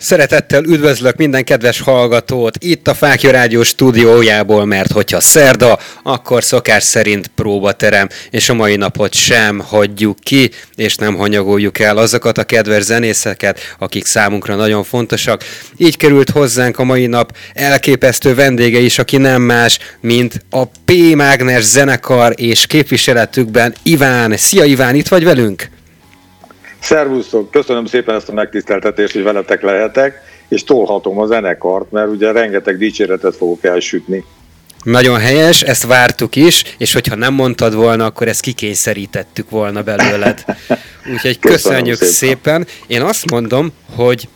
Szeretettel üdvözlök minden kedves hallgatót itt a Fákja Rádió stúdiójából, mert hogyha szerda, akkor szokás szerint próbaterem, és a mai napot sem hagyjuk ki, és nem hanyagoljuk el azokat a kedves zenészeket, akik számunkra nagyon fontosak. Így került hozzánk a mai nap elképesztő vendége is, aki nem más, mint a P. Mágnes zenekar és képviseletükben Iván. Szia Iván, itt vagy velünk? Szervusztok, köszönöm szépen ezt a megtiszteltetést, hogy veletek lehetek, és tolhatom a zenekart, mert ugye rengeteg dicséretet fogok elsütni. Nagyon helyes, ezt vártuk is, és hogyha nem mondtad volna, akkor ezt kikényszerítettük volna belőled. Úgyhogy köszönjük szépen. szépen. Én azt mondom, hogy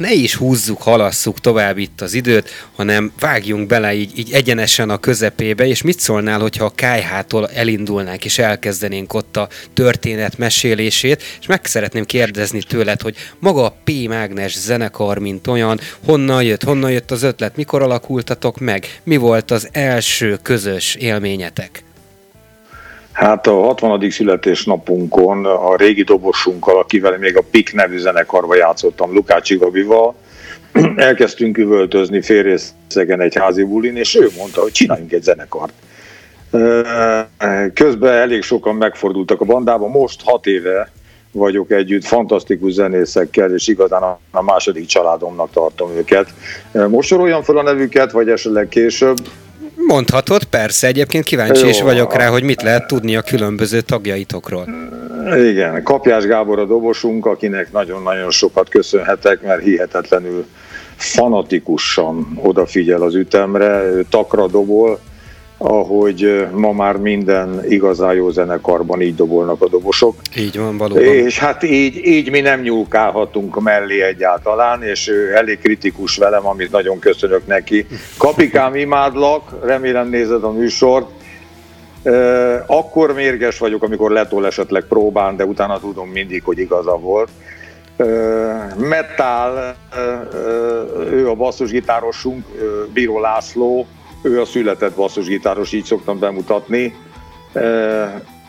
ne is húzzuk, halasszuk tovább itt az időt, hanem vágjunk bele így, így egyenesen a közepébe, és mit szólnál, hogyha a kájhától elindulnánk, és elkezdenénk ott a történet mesélését, és meg szeretném kérdezni tőled, hogy maga a P. Mágnes zenekar, mint olyan, honnan jött, honnan jött az ötlet, mikor alakultatok meg, mi volt az első közös élményetek? Hát a 60. születésnapunkon a régi dobosunkkal, akivel még a PIK nevű zenekarba játszottam, Lukácsi Gabival, elkezdtünk üvöltözni félrészegen egy házi bulin, és ő mondta, hogy csináljunk egy zenekart. Közben elég sokan megfordultak a bandába, most hat éve vagyok együtt fantasztikus zenészekkel, és igazán a második családomnak tartom őket. Most soroljam fel a nevüket, vagy esetleg később? Mondhatod, persze, egyébként kíváncsi Jó, is vagyok rá, hogy mit lehet tudni a különböző tagjaitokról. Igen, Kapjás Gábor a dobosunk, akinek nagyon-nagyon sokat köszönhetek, mert hihetetlenül fanatikusan odafigyel az ütemre, ő takra dobol, ahogy ma már minden igazán jó zenekarban így dobolnak a dobosok. Így van, valóban. És hát így, így mi nem nyúlkálhatunk mellé egyáltalán, és ő elég kritikus velem, amit nagyon köszönök neki. Kapikám, imádlak, remélem nézed a műsort. Akkor mérges vagyok, amikor letol esetleg próbán, de utána tudom mindig, hogy igaza volt. Metal, ő a basszusgitárosunk, Bíró László, ő a született basszusgitáros, így szoktam bemutatni.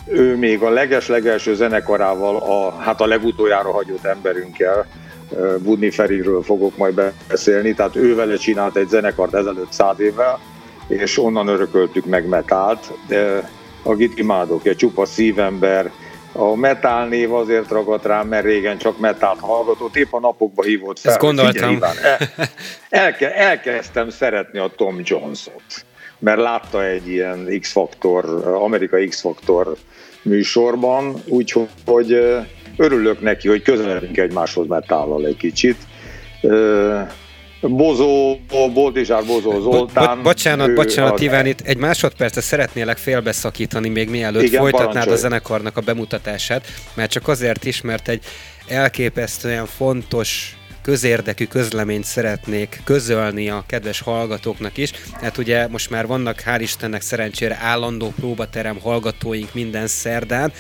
Ő még a leges-legelső zenekarával, a, hát a legutoljára hagyott emberünkkel, Budni Feriről fogok majd beszélni, tehát ő vele csinált egy zenekart ezelőtt száz évvel, és onnan örököltük meg metált. Akit imádok, egy csupa szívember, a metal név azért ragadt rám, mert régen csak metált hallgatott, épp a napokban hívott fel. Ezt gondoltam. Figyelj, el, elke, elkezdtem szeretni a Tom Jones-ot, mert látta egy ilyen X-faktor, Amerika X-faktor műsorban, úgyhogy örülök neki, hogy közeledünk egymáshoz metállal egy kicsit. Bozó, Boldizsár Bozó Zoltán. Bo- bo- bocsánat, bocsánat, a... Iván, itt egy másodpercet szeretnélek félbeszakítani még mielőtt Igen, folytatnád parancsolj. a zenekarnak a bemutatását, mert csak azért is, mert egy elképesztően fontos közérdekű közleményt szeretnék közölni a kedves hallgatóknak is. Hát ugye most már vannak, hál' Istennek szerencsére állandó próbaterem hallgatóink minden szerdán,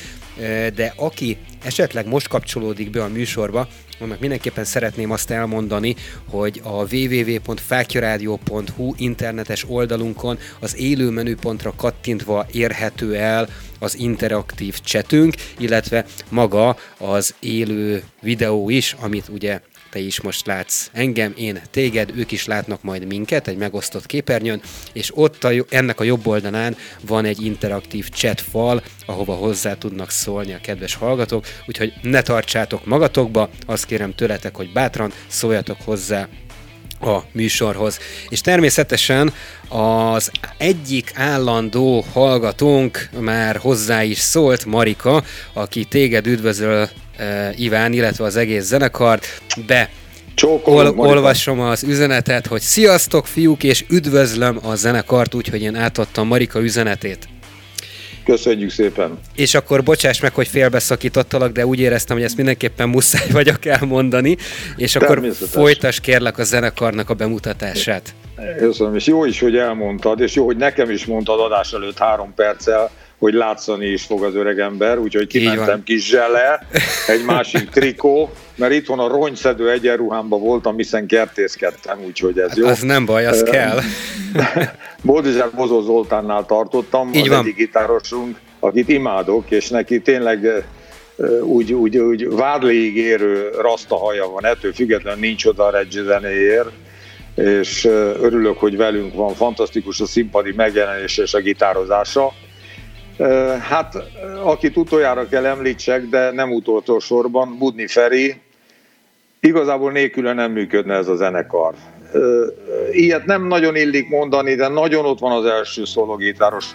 de aki esetleg most kapcsolódik be a műsorba, annak mindenképpen szeretném azt elmondani, hogy a www.fákjaradio.hu internetes oldalunkon az élő menüpontra kattintva érhető el az interaktív csetünk, illetve maga az élő videó is, amit ugye te is most látsz engem, én téged, ők is látnak majd minket egy megosztott képernyőn, és ott a, ennek a jobb oldalán van egy interaktív chat fal, ahova hozzá tudnak szólni a kedves hallgatók, úgyhogy ne tartsátok magatokba, azt kérem tőletek, hogy bátran szóljatok hozzá a műsorhoz. És természetesen az egyik állandó hallgatónk már hozzá is szólt, Marika, aki téged üdvözöl uh, Iván, illetve az egész zenekar, be Ol- olvasom az üzenetet, hogy sziasztok fiúk, és üdvözlöm a zenekart, úgyhogy én átadtam Marika üzenetét. Köszönjük szépen. És akkor bocsáss meg, hogy félbeszakítottalak, de úgy éreztem, hogy ezt mindenképpen muszáj vagyok elmondani, és akkor folytas kérlek a zenekarnak a bemutatását. Köszönöm, és jó is, hogy elmondtad, és jó, hogy nekem is mondtad adás előtt három perccel, hogy látszani is fog az öreg ember, úgyhogy kimentem kis zsele, egy másik trikó, mert itthon a rongyszedő egyenruhámban voltam, hiszen kertészkedtem, úgyhogy ez jó. Az nem baj, az kell. Boldizsár Bozó Zoltánnál tartottam, Így az van. egyik gitárosunk, akit imádok, és neki tényleg úgy, úgy, úgy vádléig érő rasta haja van, ettől függetlenül nincs oda a Reggie zenéért, és örülök, hogy velünk van, fantasztikus a színpadi megjelenés és a gitározása. Hát, akit utoljára kell említsek, de nem utolsó sorban, Budni Feri, igazából nélküle nem működne ez a zenekar. Ilyet nem nagyon illik mondani, de nagyon ott van az első szologitáros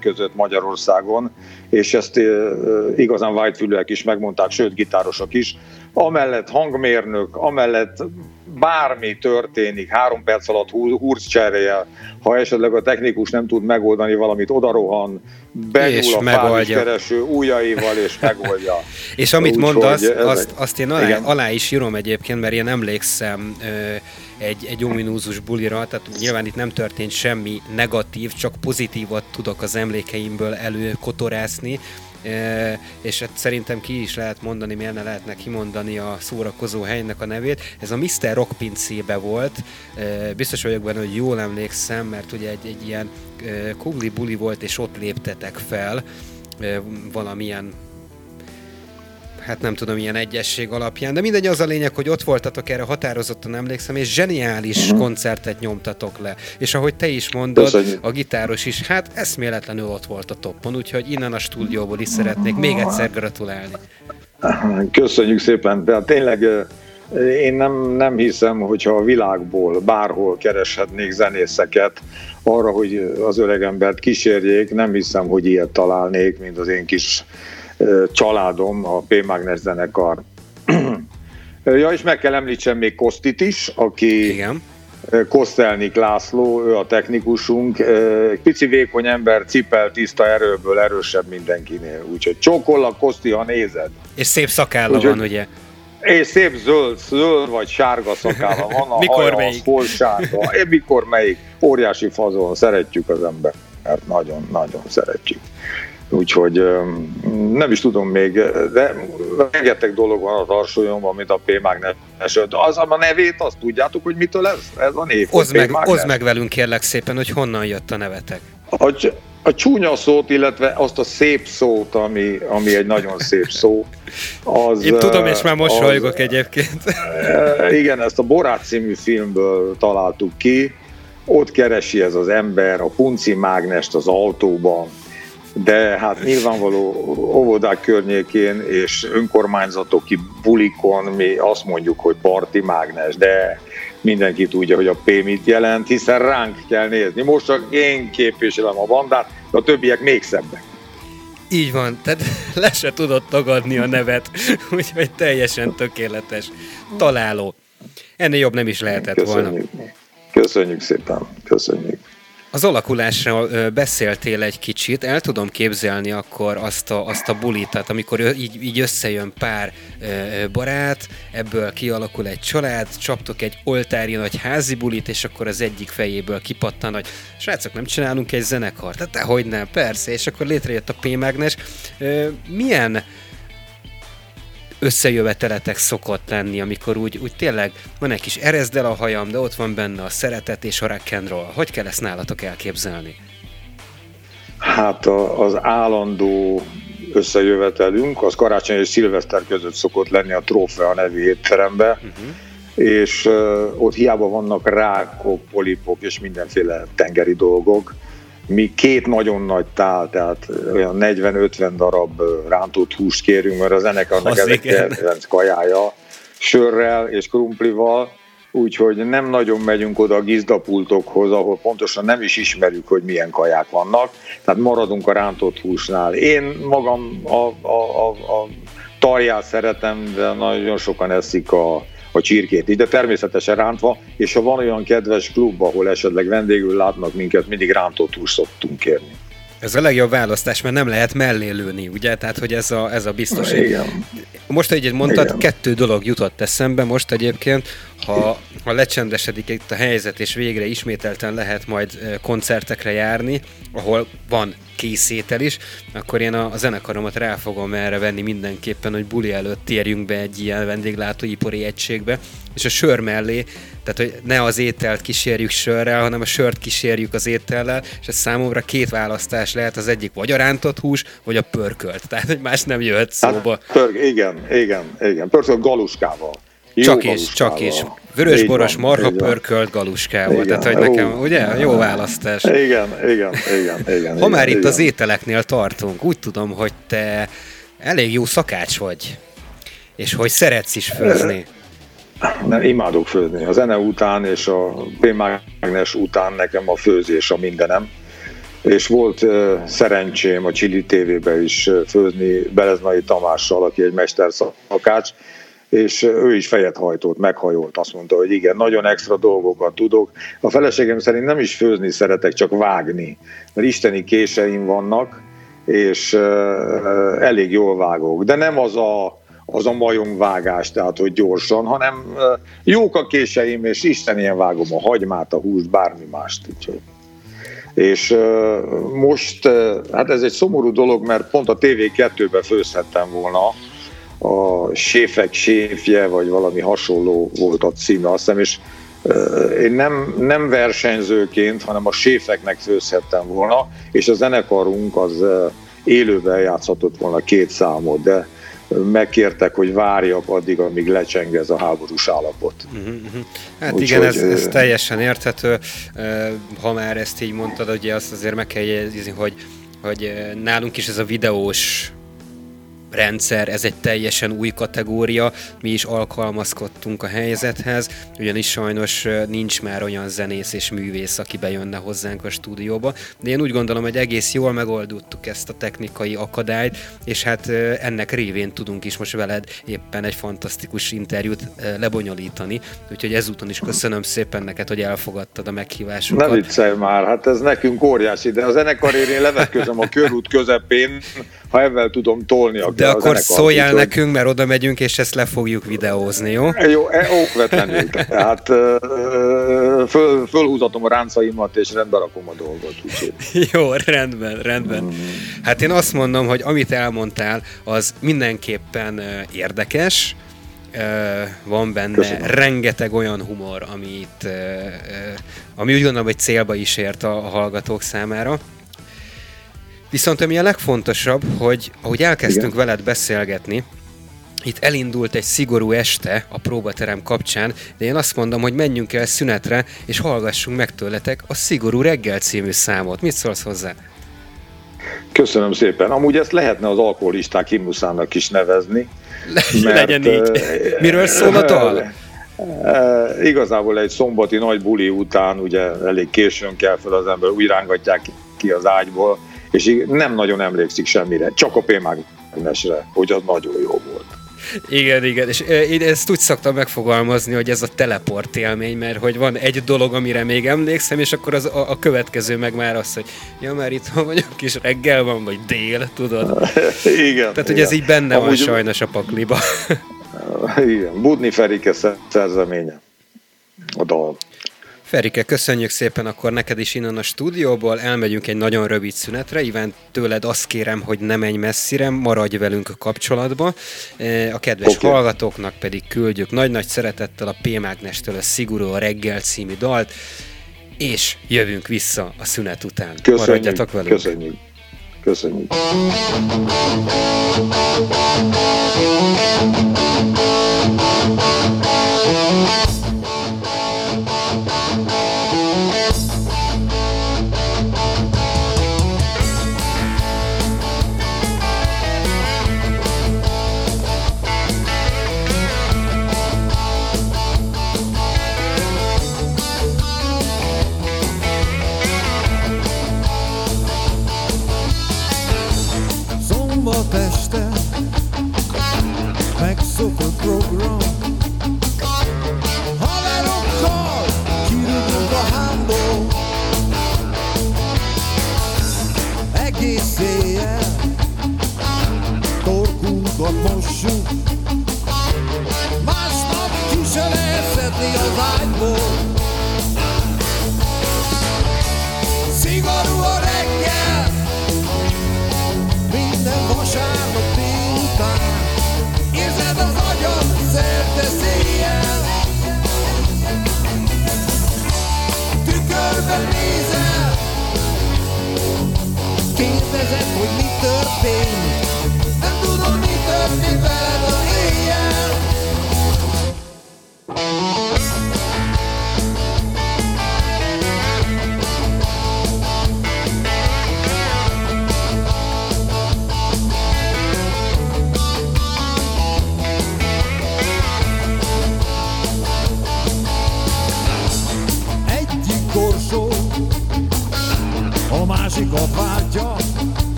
között Magyarországon, és ezt igazán vágyfülőek is megmondták, sőt gitárosok is. Amellett hangmérnök, amellett bármi történik, három perc alatt húrc cserél, ha esetleg a technikus nem tud megoldani valamit, odarohan, benyúl a kereső ujjaival, és megoldja. és amit Úgy, mondasz, azt, azt én alá, alá is írom egyébként, mert én emlékszem egy, egy ominózus bulira, tehát nyilván itt nem történt semmi negatív, csak pozitívat tudok az emlékeimből előkotorászni, és hát szerintem ki is lehet mondani, miért ne lehetne kimondani a szórakozó helynek a nevét. Ez a Mr. Rock pincébe volt, biztos vagyok benne, hogy jól emlékszem, mert ugye egy, egy ilyen kugli buli volt, és ott léptetek fel valamilyen hát nem tudom, ilyen egyesség alapján, de mindegy, az a lényeg, hogy ott voltatok, erre határozottan emlékszem, és zseniális uh-huh. koncertet nyomtatok le. És ahogy te is mondod, Köszönjük. a gitáros is, hát eszméletlenül ott volt a toppon, úgyhogy innen a stúdióból is szeretnék még egyszer gratulálni. Köszönjük szépen, de tényleg én nem, nem hiszem, hogyha a világból bárhol kereshetnék zenészeket arra, hogy az öregembert kísérjék, nem hiszem, hogy ilyet találnék, mint az én kis családom, a P. Mágnes zenekar. ja, és meg kell említsem még Kosztit is, aki Igen. Kosztelnik László, ő a technikusunk, egy pici vékony ember, cipel, tiszta erőből, erősebb mindenkinél. Úgyhogy csókollak, Koszti, ha nézed. És szép szakálla Úgyhogy, van, ugye? És szép zöld, zöld vagy sárga szakálla van. A mikor haja, melyik? Hol sárga. É, mikor melyik? Óriási fazon, szeretjük az ember. Mert nagyon-nagyon szeretjük. Úgyhogy nem is tudom még, de rengeteg dolog van az arsolyomban, amit a P-mágnes. Az a nevét, azt tudjátok, hogy mitől ez? Ez a név. Oszd meg, oszd meg velünk kérlek szépen, hogy honnan jött a nevetek. A, a csúnya szót, illetve azt a szép szót, ami, ami egy nagyon szép szó. Az, Én tudom, és már mosolygok az, egyébként. Igen, ezt a Borát című filmből találtuk ki. Ott keresi ez az ember a punci mágnest az autóban, de hát nyilvánvaló óvodák környékén és önkormányzatoki bulikon mi azt mondjuk, hogy parti mágnes, de mindenki tudja, hogy a P mit jelent, hiszen ránk kell nézni. Most csak én képviselem a bandát, de a többiek még szebbek. Így van, tehát le se tudott tagadni a nevet, úgyhogy teljesen tökéletes. Találó. Ennél jobb nem is lehetett köszönjük. volna. Köszönjük szépen, köszönjük. Az alakulásra beszéltél egy kicsit, el tudom képzelni akkor azt a, azt a bulit, tehát amikor így, így összejön pár barát, ebből kialakul egy család, csaptok egy oltári nagy házi bulit, és akkor az egyik fejéből kipattan, hogy srácok, nem csinálunk egy zenekart? Tehát dehogy nem, persze, és akkor létrejött a P-mágnes. Milyen összejöveteletek szokott lenni, amikor úgy, úgy tényleg van egy kis erezdel a hajam, de ott van benne a szeretet és a rock and roll. Hogy kell ezt nálatok elképzelni? Hát az állandó összejövetelünk, az karácsony és szilveszter között szokott lenni a Trófea nevű étterembe, uh-huh. és uh, ott hiába vannak rákok, polipok és mindenféle tengeri dolgok, mi két nagyon nagy tál, tehát olyan 40-50 darab rántott húst kérünk, mert az ennek annak ez egy kajája, sörrel és krumplival, úgyhogy nem nagyon megyünk oda a gizdapultokhoz, ahol pontosan nem is ismerjük, hogy milyen kaják vannak, tehát maradunk a rántott húsnál. Én magam a, a, a, a tajját szeretem, de nagyon sokan eszik a, a csirkét ide, természetesen rántva, és ha van olyan kedves klub, ahol esetleg vendégül látnak minket, mindig rántott hús szoktunk kérni. Ez a legjobb választás, mert nem lehet mellé lőni, ugye? Tehát, hogy ez a, ez a biztos. Igen. Most egy mondtad, Igen. kettő dolog jutott eszembe most egyébként, ha, ha lecsendesedik itt a helyzet, és végre ismételten lehet majd koncertekre járni, ahol van készétel is, akkor én a, a zenekaromat rá fogom erre venni mindenképpen, hogy buli előtt térjünk be egy ilyen vendéglátóipari egységbe, és a sör mellé, tehát hogy ne az ételt kísérjük sörrel, hanem a sört kísérjük az étellel, és ez számomra két választás lehet, az egyik vagy a rántott hús, vagy a pörkölt, tehát hogy más nem jöhet szóba. Hát, pörg, igen, igen, igen, pörkölt galuskával. Jó csak is, csak is. Vörösboros marha pörkölt galuskával. Igen. Tehát, hogy nekem, ugye? Jó választás. Igen, igen, igen. igen ha már igen, itt igen. az ételeknél tartunk, úgy tudom, hogy te elég jó szakács vagy. És hogy szeretsz is főzni. Nem, imádok főzni. A zene után és a P-mágnes után nekem a főzés a mindenem. És volt uh, szerencsém a Csili TV-be is főzni Beleznai Tamással, aki egy szakács, és ő is fejet hajtott, meghajolt, azt mondta, hogy igen, nagyon extra dolgokat tudok. A feleségem szerint nem is főzni szeretek, csak vágni, mert isteni késeim vannak, és elég jól vágok. De nem az a, az a majomvágás, tehát hogy gyorsan, hanem jók a késeim, és istenien vágom a hagymát, a húst, bármi mást. Úgyhogy. És most, hát ez egy szomorú dolog, mert pont a TV2-be főzhettem volna, a séfek séfje, vagy valami hasonló volt a címe, azt hiszem, és én nem, nem versenyzőként, hanem a séfeknek főzhettem volna, és a zenekarunk az élőben játszhatott volna két számot, de megkértek, hogy várjak addig, amíg lecseng ez a háborús állapot. Uh-huh. Hát Úgy igen, hogy, ez, ez teljesen érthető. Ha már ezt így mondtad, ugye azt azért meg kell jegyezni, hogy, hogy nálunk is ez a videós rendszer, ez egy teljesen új kategória, mi is alkalmazkodtunk a helyzethez, ugyanis sajnos nincs már olyan zenész és művész, aki bejönne hozzánk a stúdióba, de én úgy gondolom, hogy egész jól megoldottuk ezt a technikai akadályt, és hát ennek révén tudunk is most veled éppen egy fantasztikus interjút lebonyolítani, úgyhogy ezúton is köszönöm szépen neked, hogy elfogadtad a meghívásunkat. Ne viccelj már, hát ez nekünk óriási, de a zenekarért én levetközöm a körút közepén, ha ebben tudom tolni a De akkor szóljál úgy, nekünk, mert oda megyünk, és ezt le fogjuk videózni, jó? Jó, e, okvetlenül. Tehát föl, fölhúzatom a ráncaimat, és rendbe rakom a dolgot. Úgyhogy. Jó, rendben, rendben. Hát én azt mondom, hogy amit elmondtál, az mindenképpen érdekes, van benne Köszönöm. rengeteg olyan humor, amit, ami úgy gondolom, hogy célba is ért a hallgatók számára. Viszont ami a legfontosabb, hogy ahogy elkezdtünk Igen. veled beszélgetni, itt elindult egy szigorú este a próbaterem kapcsán, de én azt mondom, hogy menjünk el szünetre, és hallgassunk meg tőletek a Szigorú reggel című számot. Mit szólsz hozzá? Köszönöm szépen. Amúgy ezt lehetne az alkoholisták himnuszának is nevezni. Le- mert, legyen így. Miről szól a dal? Igazából egy szombati nagy buli után, ugye elég későn kell fel az ember, úgy rángatják ki az ágyból, és nem nagyon emlékszik semmire, csak a P-mágnesre, hogy az nagyon jó volt. Igen, igen, és én ezt úgy szoktam megfogalmazni, hogy ez a teleport élmény, mert hogy van egy dolog, amire még emlékszem, és akkor az, a, a következő meg már az, hogy ja, már itt vagyok, és reggel van, vagy dél, tudod? igen. Tehát, hogy igen. ez így benne Amúgy... van sajnos a pakliba. igen, Budni Ferike szerzeménye. A dal. Ferike, köszönjük szépen akkor neked is innen a stúdióból, elmegyünk egy nagyon rövid szünetre, Iván tőled azt kérem, hogy ne menj messzire, maradj velünk a kapcsolatba. E, a kedves okay. hallgatóknak pedig küldjük nagy-nagy szeretettel a P-mágnestől a Szigorú a reggel című dalt, és jövünk vissza a szünet után. Köszönjük, Maradjatok velünk. Köszönjük. Köszönjük.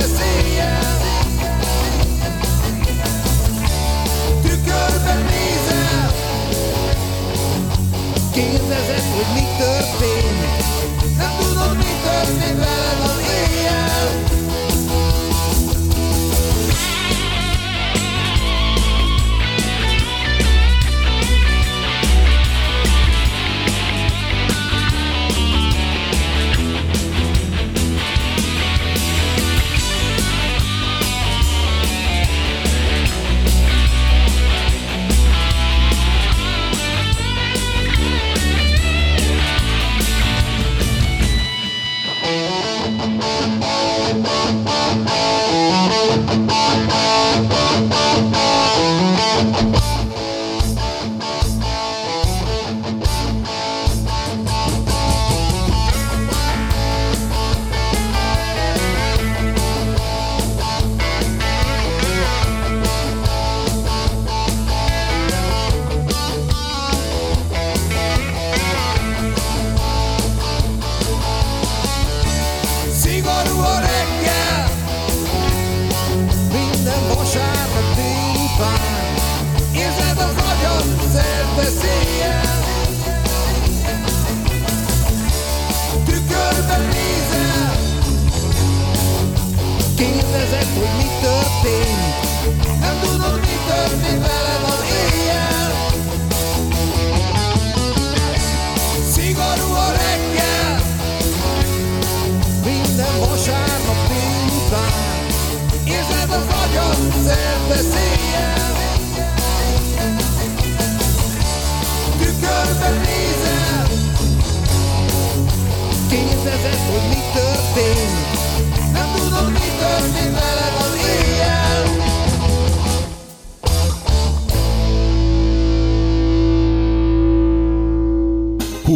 Széjjel Tükörben nézel. Kérdezed, hogy mi történt? Nem tudod, mi történt veled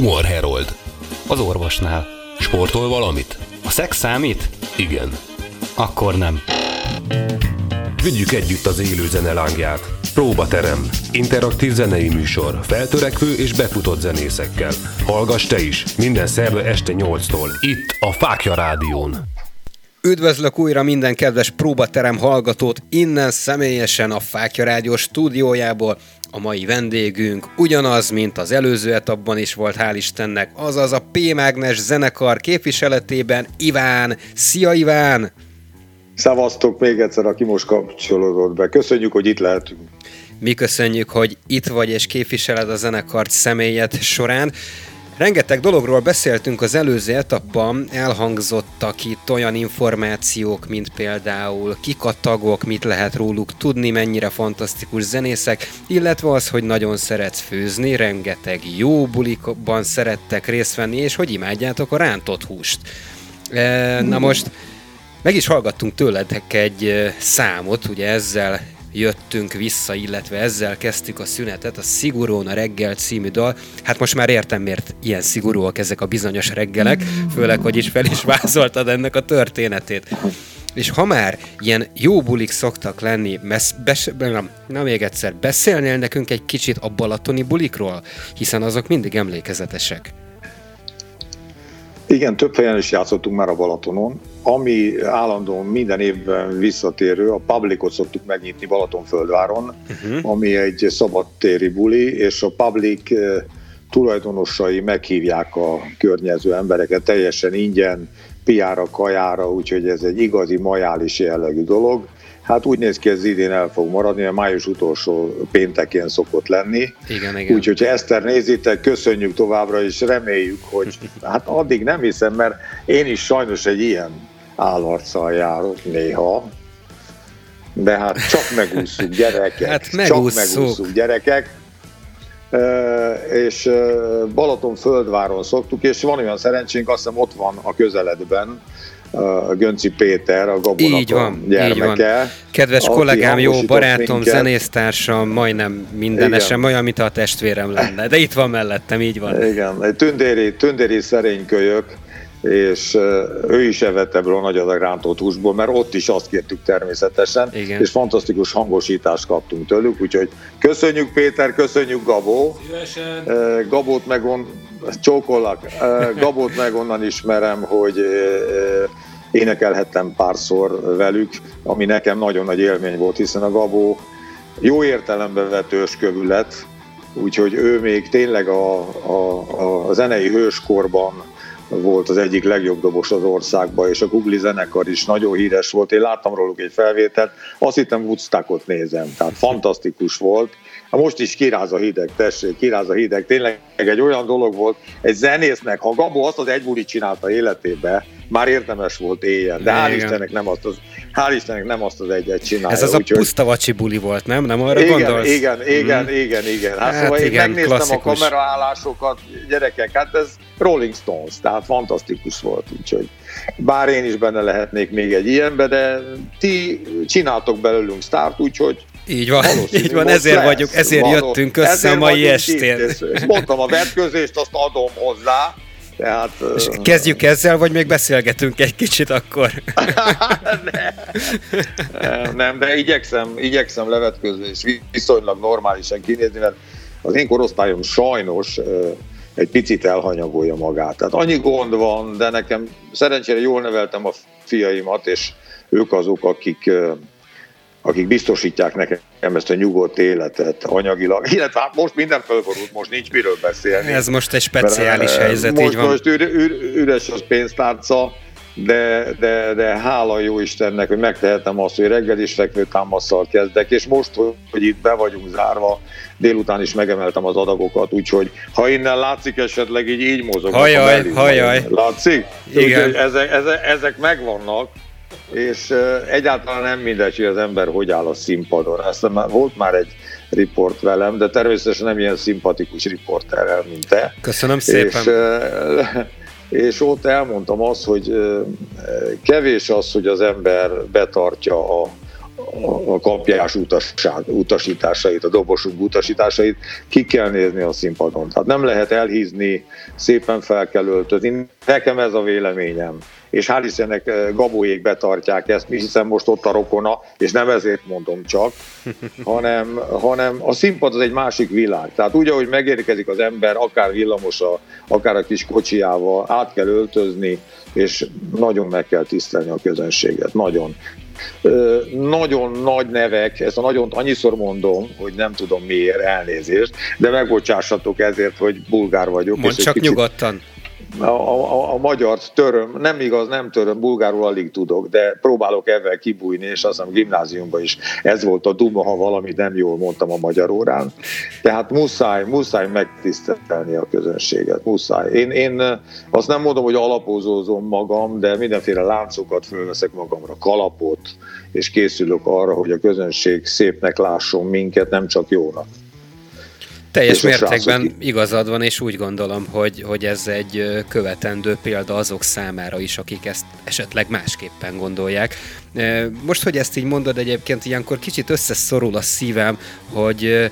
Humor Herold. Az orvosnál. Sportol valamit? A szex számít? Igen. Akkor nem. Vigyük együtt az élő zene lángját. Próbaterem. Interaktív zenei műsor. Feltörekvő és befutott zenészekkel. Hallgass te is. Minden szerve este 8-tól. Itt a Fákja Rádión. Üdvözlök újra minden kedves próbaterem hallgatót innen személyesen a Fákja Rádió stúdiójából. A mai vendégünk ugyanaz, mint az előző etapban is volt, hál' Istennek, azaz a P-Mágnes zenekar képviseletében Iván. Szia Iván! Szevasztok még egyszer, aki most kapcsolódott be. Köszönjük, hogy itt lehetünk. Mi köszönjük, hogy itt vagy és képviseled a zenekart személyet során. Rengeteg dologról beszéltünk az előző etapban, elhangzottak itt olyan információk, mint például kik a tagok, mit lehet róluk tudni, mennyire fantasztikus zenészek, illetve az, hogy nagyon szeretsz főzni, rengeteg jó bulikban szerettek részt venni, és hogy imádjátok a rántott húst. E, na most meg is hallgattunk tőletek egy e, számot, ugye ezzel jöttünk vissza, illetve ezzel kezdtük a szünetet, a Szigorúan a reggel című dal. Hát most már értem, miért ilyen szigorúak ezek a bizonyos reggelek, főleg, hogy is fel is vázoltad ennek a történetét. És ha már ilyen jó bulik szoktak lenni, messz, bes, nem, na még egyszer, beszélnél nekünk egy kicsit a balatoni bulikról? Hiszen azok mindig emlékezetesek. Igen, több helyen is játszottunk már a Balatonon. Ami állandóan minden évben visszatérő, a Publicot szoktuk megnyitni Balatonföldváron, uh-huh. ami egy szabadtéri buli, és a Public eh, tulajdonosai meghívják a környező embereket teljesen ingyen, piára, kajára, úgyhogy ez egy igazi majális jellegű dolog. Hát úgy néz ki, ez idén el fog maradni, a május utolsó péntekén szokott lenni. Igen, igen. Úgyhogy Eszter nézitek, köszönjük továbbra, és reméljük, hogy hát addig nem hiszem, mert én is sajnos egy ilyen állarccal járok néha, de hát csak megúszunk gyerekek, hát megúszuk. csak megúszunk gyerekek és Balaton földváron szoktuk, és van olyan szerencsénk, azt hiszem ott van a közeledben, a Gönci Péter, a Gabonak így van, gyermeke. Így van. Kedves kollégám, jó barátom, minket. zenésztársam, majdnem mindenesen, olyan, mint a testvérem lenne. De itt van mellettem, így van. Igen, egy tündéri, tündéri szerénykölyök, és ő is evett ebből a nagy adag rántott húsból, mert ott is azt kértük természetesen, Igen. és fantasztikus hangosítást kaptunk tőlük, úgyhogy köszönjük Péter, köszönjük Gabó. Szívesen. Gabót meg on, csókollak, Gabót meg onnan ismerem, hogy énekelhettem párszor velük, ami nekem nagyon nagy élmény volt, hiszen a Gabó jó értelemben vett őskövület, úgyhogy ő még tényleg a, a, a zenei hőskorban volt az egyik legjobb dobos az országban, és a Google zenekar is nagyon híres volt. Én láttam róluk egy felvételt, azt hittem Woodstockot nézem, tehát fantasztikus volt. Most is kiráz a hideg, tessék, kiráz a hideg. Tényleg egy olyan dolog volt, egy zenésznek, ha Gabó azt az egy bulit csinálta életébe, már érdemes volt éjjel, de hál' Istennek nem azt az, hál' Istennek nem azt az egyet csinálja. Ez az úgy, a puszta vacsi buli volt, nem? Nem arra igen, gondolsz? Igen, igen, mm. igen, igen. Hát, hát szóval igen, én megnéztem klasszikus. a kameraállásokat, gyerekek, hát ez Rolling Stones, tehát fantasztikus volt, úgyhogy bár én is benne lehetnék még egy ilyenbe, de ti csináltok belőlünk sztárt, úgyhogy így van, így van, ezért lesz, vagyunk, ezért való, jöttünk össze ezért a mai estén. Itt, mondtam, a vetközést azt adom hozzá, tehát, És kezdjük ezzel, vagy még beszélgetünk egy kicsit akkor? nem, nem, de igyekszem, igyekszem levetkőzni és viszonylag normálisan kinézni, mert az én korosztályom sajnos egy picit elhanyagolja magát. Tehát annyi gond van, de nekem szerencsére jól neveltem a fiaimat, és ők azok, akik akik biztosítják nekem ezt a nyugodt életet anyagilag, illetve hát most minden fölborult, most nincs miről beszélni. Ez most egy speciális Mert, helyzet, most, így van. Most ür, ür, üres az pénztárca, de, de, de hála jó Istennek, hogy megtehetem azt, hogy reggel is fekvő támaszsal kezdek, és most, hogy itt be vagyunk zárva, délután is megemeltem az adagokat, úgyhogy ha innen látszik esetleg így, így mozog. Hajaj, hajaj. Látszik? Igen. ezek, ezek, ezek megvannak, és egyáltalán nem mindegy, hogy az ember hogy áll a színpadon. Ezt már, volt már egy riport velem, de természetesen nem ilyen szimpatikus riporterrel, mint te. Köszönöm szépen. És, és ott elmondtam azt, hogy kevés az, hogy az ember betartja a, a kapjás utasításait, a dobosunk utasításait, ki kell nézni a színpadon. Tehát nem lehet elhízni, szépen fel kell öltözni. Nekem ez a véleményem és hál' Istennek eh, Gabóék betartják ezt, hiszen most ott a rokona, és nem ezért mondom csak, hanem, hanem a színpad az egy másik világ. Tehát úgy, ahogy megérkezik az ember, akár villamosa, akár a kis kocsiával, át kell öltözni, és nagyon meg kell tisztelni a közönséget, nagyon. Ö, nagyon nagy nevek, ezt a nagyon annyiszor mondom, hogy nem tudom miért, elnézést, de megbocsássatok ezért, hogy bulgár vagyok. Mondd csak kicsit, nyugodtan a, a, a magyar töröm, nem igaz, nem töröm, bulgárul alig tudok, de próbálok ebben kibújni, és azt hiszem gimnáziumban is ez volt a duma, ha valami nem jól mondtam a magyar órán. Tehát muszáj, muszáj megtisztelni a közönséget, muszáj. Én, én azt nem mondom, hogy alapozózom magam, de mindenféle láncokat fölveszek magamra, kalapot, és készülök arra, hogy a közönség szépnek lásson minket, nem csak jónak. Teljes mértékben igazad van, és úgy gondolom, hogy, hogy ez egy követendő példa azok számára is, akik ezt esetleg másképpen gondolják. Most, hogy ezt így mondod egyébként, ilyenkor kicsit összeszorul a szívem, hogy,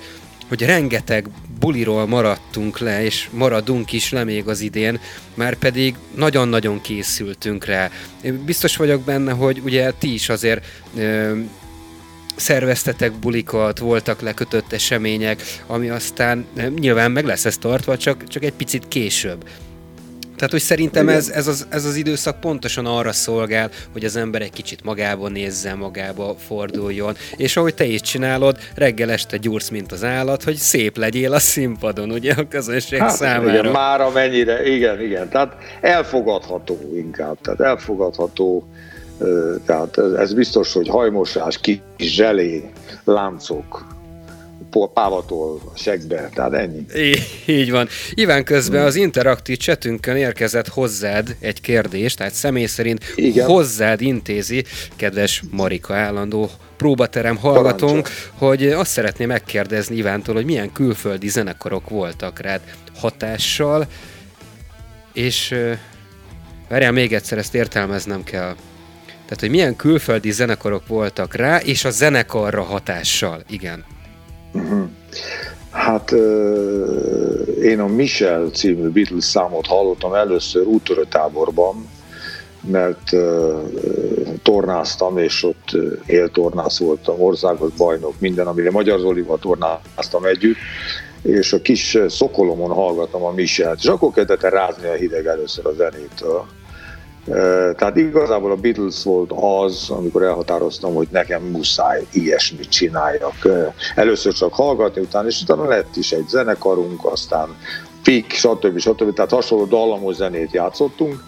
hogy rengeteg buliról maradtunk le, és maradunk is le még az idén, már pedig nagyon-nagyon készültünk rá. Biztos vagyok benne, hogy ugye ti is azért ö, szerveztetek bulikat, voltak lekötött események, ami aztán nyilván meg lesz ez tartva, csak, csak egy picit később. Tehát, hogy szerintem ez, ez, az, ez az időszak pontosan arra szolgál, hogy az ember egy kicsit magába nézze, magába forduljon, és ahogy te is csinálod, reggel este gyúrsz, mint az állat, hogy szép legyél a színpadon, ugye, a közönség hát, számára. Igen, már amennyire, igen, igen, tehát elfogadható inkább, tehát elfogadható, tehát ez biztos, hogy hajmosás, kis zselé, láncok, pávatól segbe, tehát ennyi. Így van. Iván, közben az interaktív csetünkön érkezett hozzád egy kérdés, tehát személy szerint Igen. hozzád intézi, kedves Marika állandó próbaterem hallgatónk, hogy azt szeretném megkérdezni Ivántól, hogy milyen külföldi zenekarok voltak rád hatással, és várjál, még egyszer ezt értelmeznem kell. Tehát, hogy milyen külföldi zenekarok voltak rá, és a zenekarra hatással, igen. Uh-huh. Hát én a Michel című Beatles számot hallottam először útörőtáborban, mert tornáztam, és ott éltornász voltam, országos bajnok, minden, amire Magyar Zolival tornáztam együtt, és a kis szokolomon hallgatom a Michelt, és akkor kezdett el rázni a hideg először a zenétől. Tehát igazából a Beatles volt az, amikor elhatároztam, hogy nekem muszáj ilyesmit csináljak. Először csak hallgatni, utána, és utána lett is egy zenekarunk, aztán Pik, stb. stb. Tehát hasonló dallamos zenét játszottunk.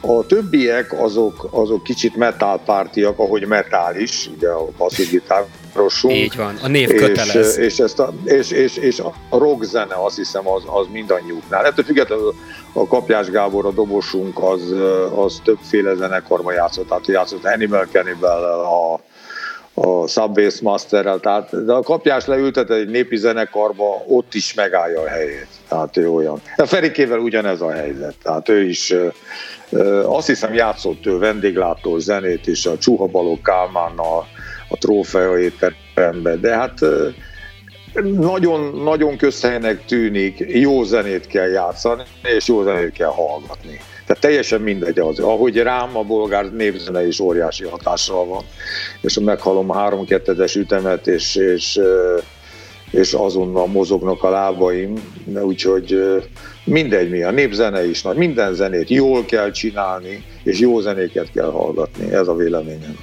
A többiek azok, azok kicsit metálpártiak, ahogy metál is, ugye a basszusgitárosunk. Így van, a név kötelez. És, és, ezt a, és, és, és a rock zene azt hiszem az, az mindannyiuknál. Ettől függetlenül a Kapjás Gábor, a dobosunk, az, az többféle zenekarban játszott, tehát játszott Animal cannibal a, a Subway Masterrel, tehát de a Kapjás leültet egy népi zenekarba, ott is megállja a helyét. Tehát ő olyan. A Ferikével ugyanez a helyzet. Tehát ő is azt hiszem játszott ő vendéglátó zenét is a Csuha Baló Kálmánnal a trófea étteremben, de hát nagyon, nagyon közhelynek tűnik, jó zenét kell játszani, és jó zenét kell hallgatni. Tehát teljesen mindegy az. Ahogy rám a bolgár népzene is óriási hatással van, és meghallom a 3 2 ütemet, és, és, és azonnal mozognak a lábaim, úgyhogy mindegy mi, a népzene is nagy, minden zenét jól kell csinálni, és jó zenéket kell hallgatni, ez a véleményem.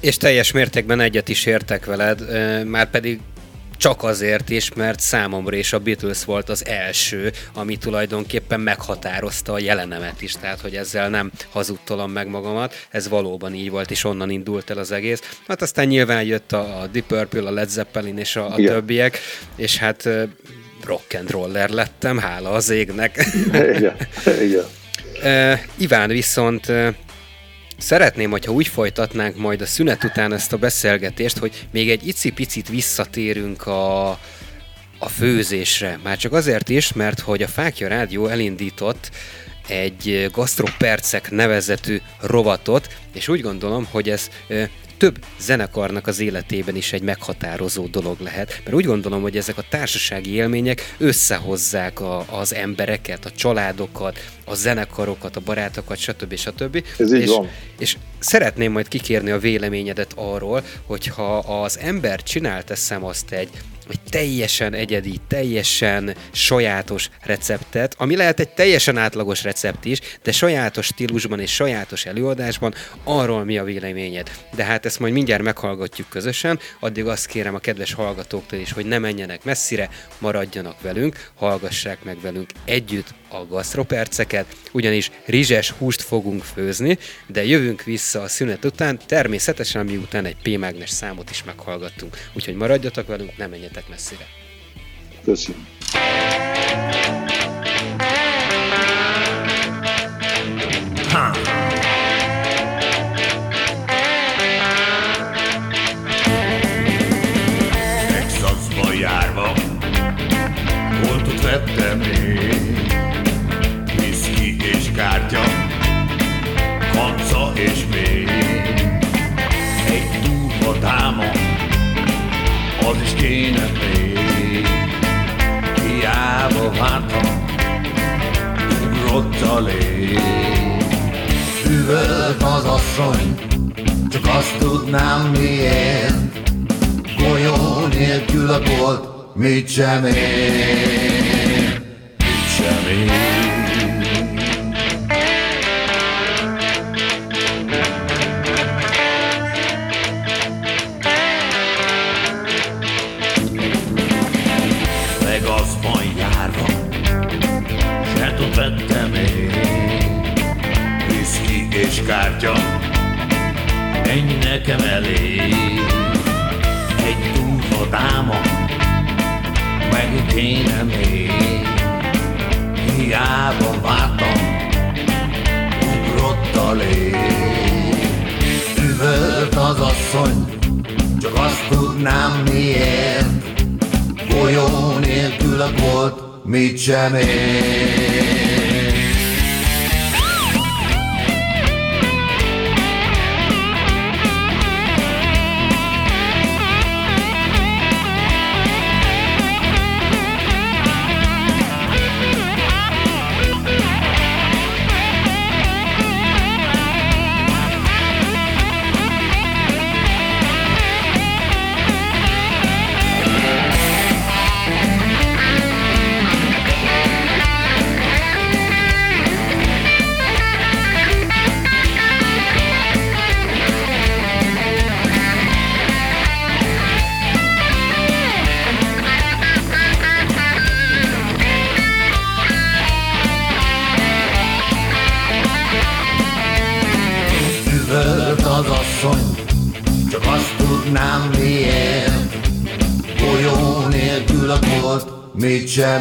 És teljes mértékben egyet is értek veled, már pedig csak azért is, mert számomra is a Beatles volt az első, ami tulajdonképpen meghatározta a jelenemet is, tehát hogy ezzel nem hazudtolom meg magamat, ez valóban így volt, és onnan indult el az egész. Hát aztán nyilván jött a, a Deep Purple, a Led Zeppelin és a, a többiek, és hát rock and roller lettem, hála az égnek. Igen, igen. Uh, Iván viszont Szeretném, hogyha úgy folytatnánk majd a szünet után ezt a beszélgetést, hogy még egy icipicit visszatérünk a, a főzésre. Már csak azért is, mert hogy a Fákja Rádió elindított egy Gastropercek nevezetű rovatot, és úgy gondolom, hogy ez több zenekarnak az életében is egy meghatározó dolog lehet. Mert úgy gondolom, hogy ezek a társasági élmények összehozzák a, az embereket, a családokat, a zenekarokat, a barátokat, stb. stb. Ez így és, van. és szeretném majd kikérni a véleményedet arról, hogyha az ember csinál, teszem azt egy egy teljesen egyedi, teljesen sajátos receptet, ami lehet egy teljesen átlagos recept is, de sajátos stílusban és sajátos előadásban, arról mi a véleményed. De hát ezt majd mindjárt meghallgatjuk közösen, addig azt kérem a kedves hallgatóktól is, hogy ne menjenek messzire, maradjanak velünk, hallgassák meg velünk együtt a gasztroperceket, ugyanis rizses húst fogunk főzni, de jövünk vissza a szünet után, természetesen miután egy P-mágnes számot is meghallgattunk. Úgyhogy maradjatok velünk, ne menjetek messzire. Köszönöm. Ha. Texasba járva, voltot vettem én kártya, kanca és még egy túlva dáma, az is kéne. Vártam, ugrott a lé. Üvölt az asszony, csak azt tudnám miért. Golyó nélkül a bolt, mit sem ér, mit sem ér. Kártya, ennyi nekem elég. Egy durva dáma, meg kéne még. Hiába vártam, ugrott a lég. Üvölt az asszony, csak azt tudnám miért. Golyó nélkül a bolt, mit sem ér.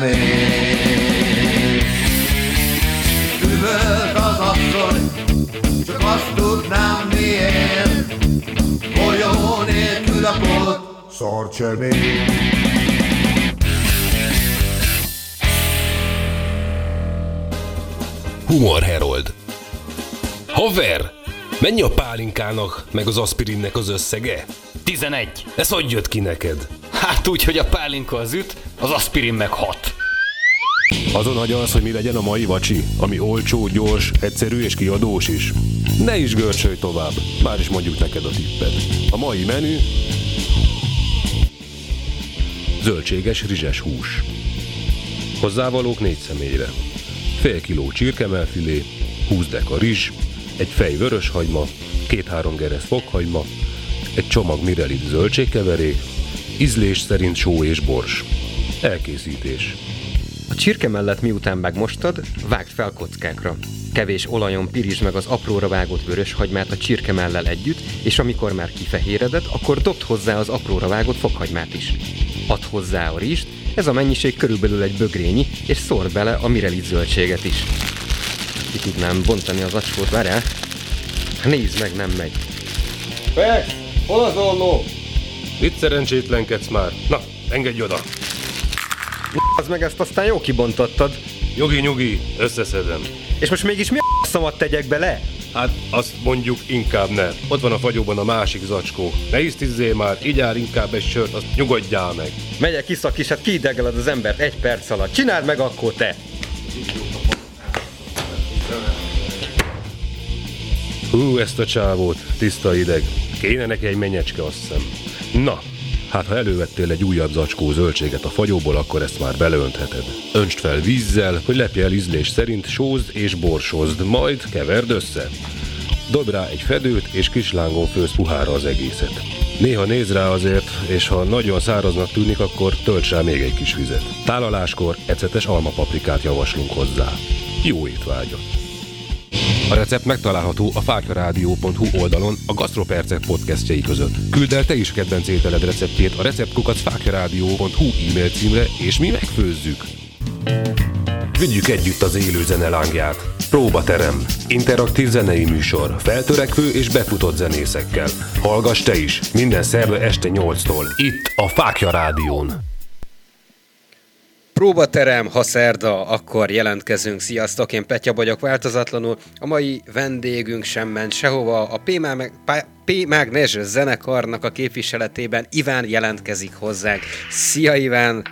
Ér. Üvölt az asszony, csak azt tudnám miért. Golyó nélkül sem ér. Humor Herold. Haver! Mennyi a pálinkának, meg az aspirinnek az összege? 11. Ez hogy jött ki neked? Hát hogy a pálinka az üt, az aspirin meg hat. Azon agyalsz, hogy mi legyen a mai vacsi, ami olcsó, gyors, egyszerű és kiadós is. Ne is görcsölj tovább, már is mondjuk neked a tippet. A mai menü... Zöldséges rizses hús. Hozzávalók négy személyre. Fél kiló csirkemelfilé, 20 deka rizs, egy fej vöröshagyma, két-három geresz fokhagyma, egy csomag mirelit zöldségkeverék, ízlés szerint só és bors. Elkészítés. A csirke mellett miután megmostad, vágd fel kockákra. Kevés olajon pirítsd meg az apróra vágott vörös hagymát a csirke mellel együtt, és amikor már kifehéredett, akkor dobd hozzá az apróra vágott fokhagymát is. Add hozzá a rizst, ez a mennyiség körülbelül egy bögrényi, és szórd bele a mirelit zöldséget is. Ki tudnám bontani az acskót, várjál? Nézd meg, nem megy. Pek! Hol az olló? Itt szerencsétlenkedsz már. Na, engedj oda. Az meg ezt aztán jó kibontottad. Nyugi, nyugi, összeszedem. És most mégis mi a szamat tegyek bele? Hát azt mondjuk inkább ne. Ott van a fagyóban a másik zacskó. Ne isztizzél már, igyál inkább egy sört, azt nyugodjál meg. Megyek iszak is, hát kiidegeled az embert egy perc alatt. Csináld meg akkor te! Hú, ezt a csávót, tiszta ideg. Kéne neki egy mennyecske, azt hiszem. Na, hát ha elővettél egy újabb zacskó zöldséget a fagyóból, akkor ezt már beleöntheted. Öntsd fel vízzel, hogy lepje el ízlés szerint, sózd és borsozd, majd keverd össze. Dobd rá egy fedőt, és kis lángon főz puhára az egészet. Néha néz rá azért, és ha nagyon száraznak tűnik, akkor tölts rá még egy kis vizet. Tálaláskor ecetes almapaprikát javaslunk hozzá. Jó étvágyat! A recept megtalálható a fákjarádió.hu oldalon a Gasztropercek podcastjai között. Küld el te is kedvenc ételed receptjét a receptkukacfákjarádió.hu e-mail címre, és mi megfőzzük. Vigyük együtt az élő zene lángját. Próbaterem. Interaktív zenei műsor. Feltörekvő és befutott zenészekkel. Hallgass te is. Minden szerve este 8-tól. Itt a Fákja Rádión. Próbaterem, ha szerda, akkor jelentkezünk. Sziasztok, én Petya vagyok változatlanul. A mai vendégünk sem ment sehova. A P. Magnes zenekarnak a képviseletében Iván jelentkezik hozzánk. Szia Iván!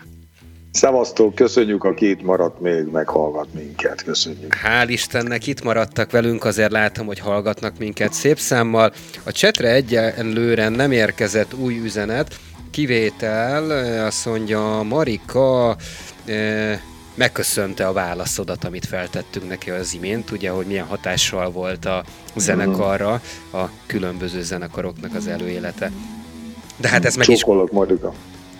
Szevasztok, köszönjük, aki itt maradt még, meghallgat minket, köszönjük. Hál' Istennek itt maradtak velünk, azért látom, hogy hallgatnak minket szép számmal. A csetre egyenlőre nem érkezett új üzenet, kivétel, azt mondja Marika, megköszönte a válaszodat, amit feltettünk neki az imént, ugye, hogy milyen hatással volt a zenekarra, a különböző zenekaroknak az előélete. De hát ez meg is... Marika.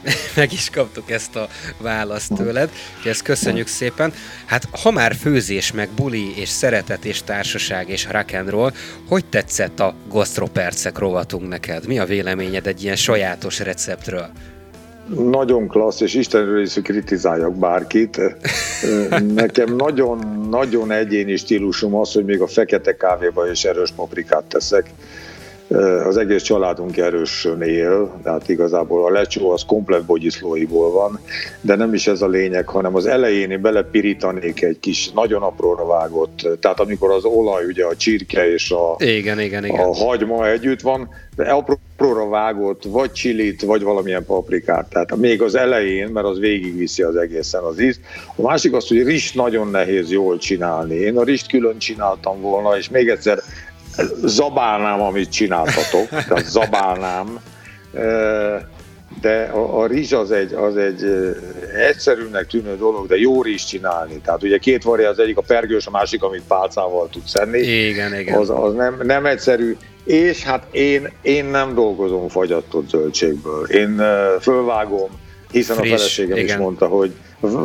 meg is kaptuk ezt a választ tőled, úgyhogy ezt köszönjük szépen. Hát ha már főzés, meg buli, és szeretet, és társaság, és rock and roll, hogy tetszett a gasztropercek rovatunk neked? Mi a véleményed egy ilyen sajátos receptről? Nagyon klassz, és Istenről is kritizáljak bárkit. Nekem nagyon-nagyon egyéni stílusum az, hogy még a fekete kávéba is erős paprikát teszek az egész családunk erősön él, tehát igazából a lecsó az komplet bogyiszlóiból van, de nem is ez a lényeg, hanem az elején én belepirítanék egy kis, nagyon apróra vágott, tehát amikor az olaj, ugye a csirke és a, igen, igen, igen. a hagyma együtt van, de apróra vágott vagy csilit, vagy valamilyen paprikát. Tehát még az elején, mert az végigviszi az egészen az ízt. A másik az, hogy rist nagyon nehéz jól csinálni. Én a rist külön csináltam volna, és még egyszer zabálnám, amit csináltatok, tehát zabálnám, de a, a rizs az egy, az egy egyszerűnek tűnő dolog, de jó rizs csinálni. Tehát ugye két varja, az egyik a pergős, a másik, amit pálcával tudsz enni. Igen, igen. Az, az nem, nem egyszerű. És hát én, én nem dolgozom fagyattott zöldségből. Én fölvágom, hiszen Friss, a feleségem igen. is mondta, hogy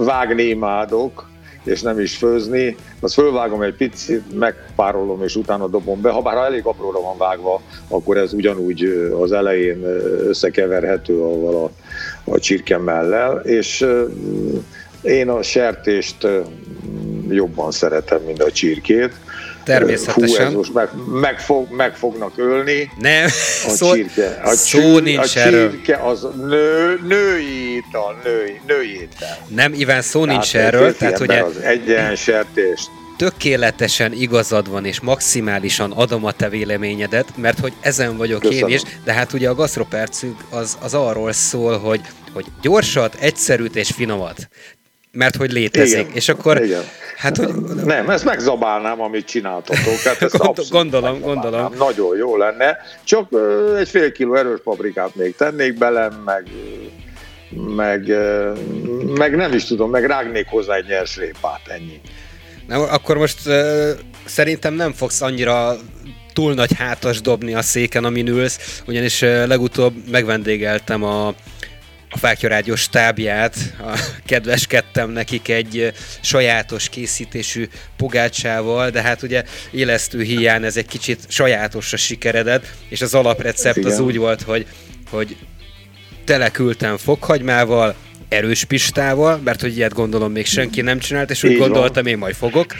vágni imádok, és nem is főzni, azt fölvágom egy picit, megpárolom, és utána dobom be. Ha bár elég apróra van vágva, akkor ez ugyanúgy az elején összekeverhető avval a, a csirke mellel, és én a sertést jobban szeretem, mint a csirkét. Természetesen. Hú, ez most meg, meg, fog, meg fognak ölni. Nem, a szó, csirke. A szó csirke, nincs a csirke az nő, női étel, női, női étel. Nem, Iván, szó tehát nincs erről. Tehát ugye az egyen sertést tökéletesen igazad van, és maximálisan adom a te véleményedet, mert hogy ezen vagyok Köszönöm. én is, de hát ugye a gasztropercünk az, az arról szól, hogy, hogy gyorsat, egyszerűt és finomat mert hogy létezik. Igen, és akkor, igen. hát hogy... Nem, ezt megzabálnám, amit csináltatok. Hát ezt gondolom, gondolom. Nagyon jó lenne. Csak egy fél kiló erős paprikát még tennék bele, meg, meg, meg nem is tudom, meg rágnék hozzá egy nyers répát, ennyi. Na, akkor most uh, szerintem nem fogsz annyira túl nagy hátas dobni a széken, amin ülsz, ugyanis uh, legutóbb megvendégeltem a a Fákja Rádió stábját, a kedveskedtem nekik egy sajátos készítésű pogácsával, de hát ugye élesztő hiány ez egy kicsit sajátosra sikeredett, és az alaprecept az úgy volt, hogy, hogy teleküldtem fokhagymával, erős pistával, mert hogy ilyet gondolom még senki nem csinált, és úgy Így gondoltam, van. én majd fogok.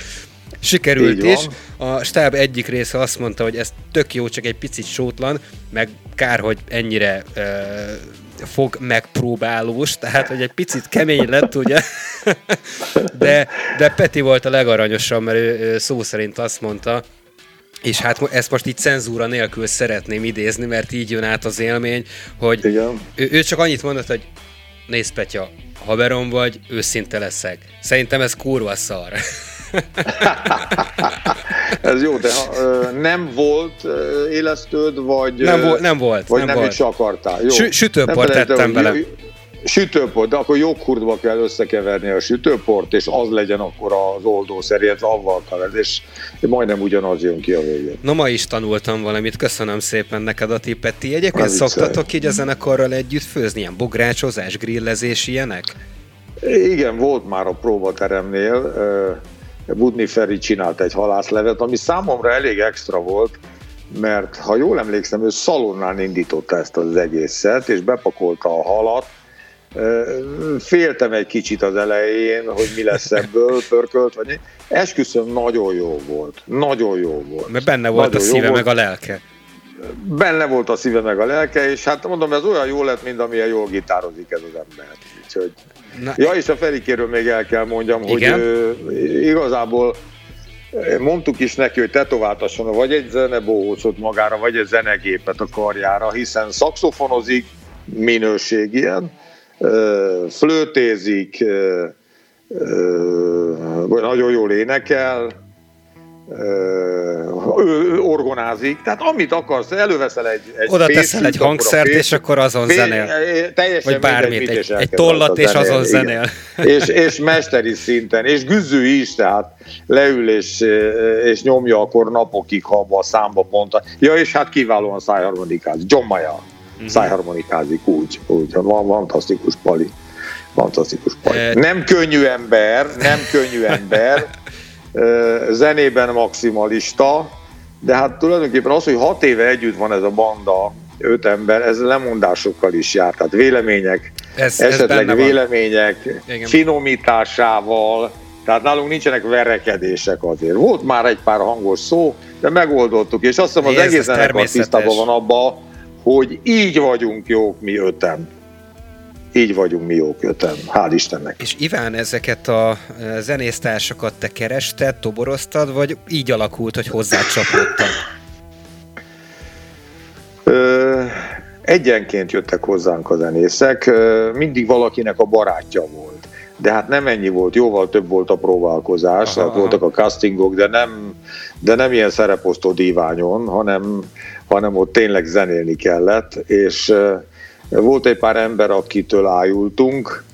Sikerült is. A stáb egyik része azt mondta, hogy ez tök jó, csak egy picit sótlan, meg kár, hogy ennyire uh, fog megpróbálós, tehát hogy egy picit kemény lett, ugye? De, de Peti volt a legaranyosabb, mert ő, ő szó szerint azt mondta, és hát ezt most így cenzúra nélkül szeretném idézni, mert így jön át az élmény, hogy Igen. Ő, ő csak annyit mondott, hogy nézd Petya, haverom vagy, őszinte leszek. Szerintem ez kurva szar. Ez jó, de ha, nem volt élesztőd, vagy... Nem, vo- nem volt. Vagy nem, nem volt. is akartál. Jó. Sü- sütőport tettem bele. Sütőport, de akkor joghurtba kell összekeverni a sütőport, és az legyen akkor az oldószer, illetve avval keverd, és majdnem ugyanaz jön ki a végén. Na ma is tanultam valamit, köszönöm szépen neked a tippet. Ti egyébként szoktatok így a zenekarral együtt főzni, ilyen bográcsozás, grillezés, ilyenek? Igen, volt már a próbateremnél, Budni Feri csinált egy halászlevet, ami számomra elég extra volt, mert ha jól emlékszem, ő szalonnán indította ezt az egészet, és bepakolta a halat. Féltem egy kicsit az elején, hogy mi lesz ebből, pörkölt, vagy Esküszöm, nagyon jó volt. Nagyon jó volt. Mert benne volt nagyon a szíve meg a lelke. Benne volt a szíve meg a lelke, és hát mondom, ez olyan jó lett, mint amilyen jól gitározik ez az ember. Úgyhogy Na. Ja, és a Ferikéről még el kell mondjam, Igen? hogy ö, igazából mondtuk is neki, hogy tetováltasson vagy egy zenebóhócot magára, vagy egy zenegépet a karjára, hiszen szakszofonozik, minőség ilyen, flőtézik, nagyon jól énekel, ő orgonázik, tehát amit akarsz, előveszel egy, egy Oda teszel egy hangszert, és akkor azon zenél. Teljesen Vagy bármit, mindegy, egy, egy tollat, és azon zenél. és, és mesteri szinten, és güzű is, tehát leül és, és nyomja akkor napokig, ha a számba pont. Ja, és hát kiválóan szájharmonikázik. John Mayer uh-huh. szájharmonikázik úgy, úgy, van fantasztikus pali. Fantasztikus pali. Nem könnyű ember, nem könnyű ember, zenében maximalista, de hát tulajdonképpen az, hogy hat éve együtt van ez a banda, öt ember, ez lemondásokkal is jár, tehát vélemények, ez, esetleg ez vélemények van. finomításával, tehát nálunk nincsenek verekedések azért. Volt már egy pár hangos szó, de megoldottuk, és azt hiszem az egész zenekar tisztában van abba, hogy így vagyunk jók mi öten így vagyunk mi jók öten, hál' Istennek. És Iván, ezeket a e, zenésztársakat te kerested, toboroztad, vagy így alakult, hogy hozzá csapódtak? egyenként jöttek hozzánk a zenészek, mindig valakinek a barátja volt. De hát nem ennyi volt, jóval több volt a próbálkozás, aha, aha. voltak a castingok, de nem, de nem ilyen szereposztó díványon, hanem, hanem ott tényleg zenélni kellett, és volt egy pár ember, akitől ájultunk,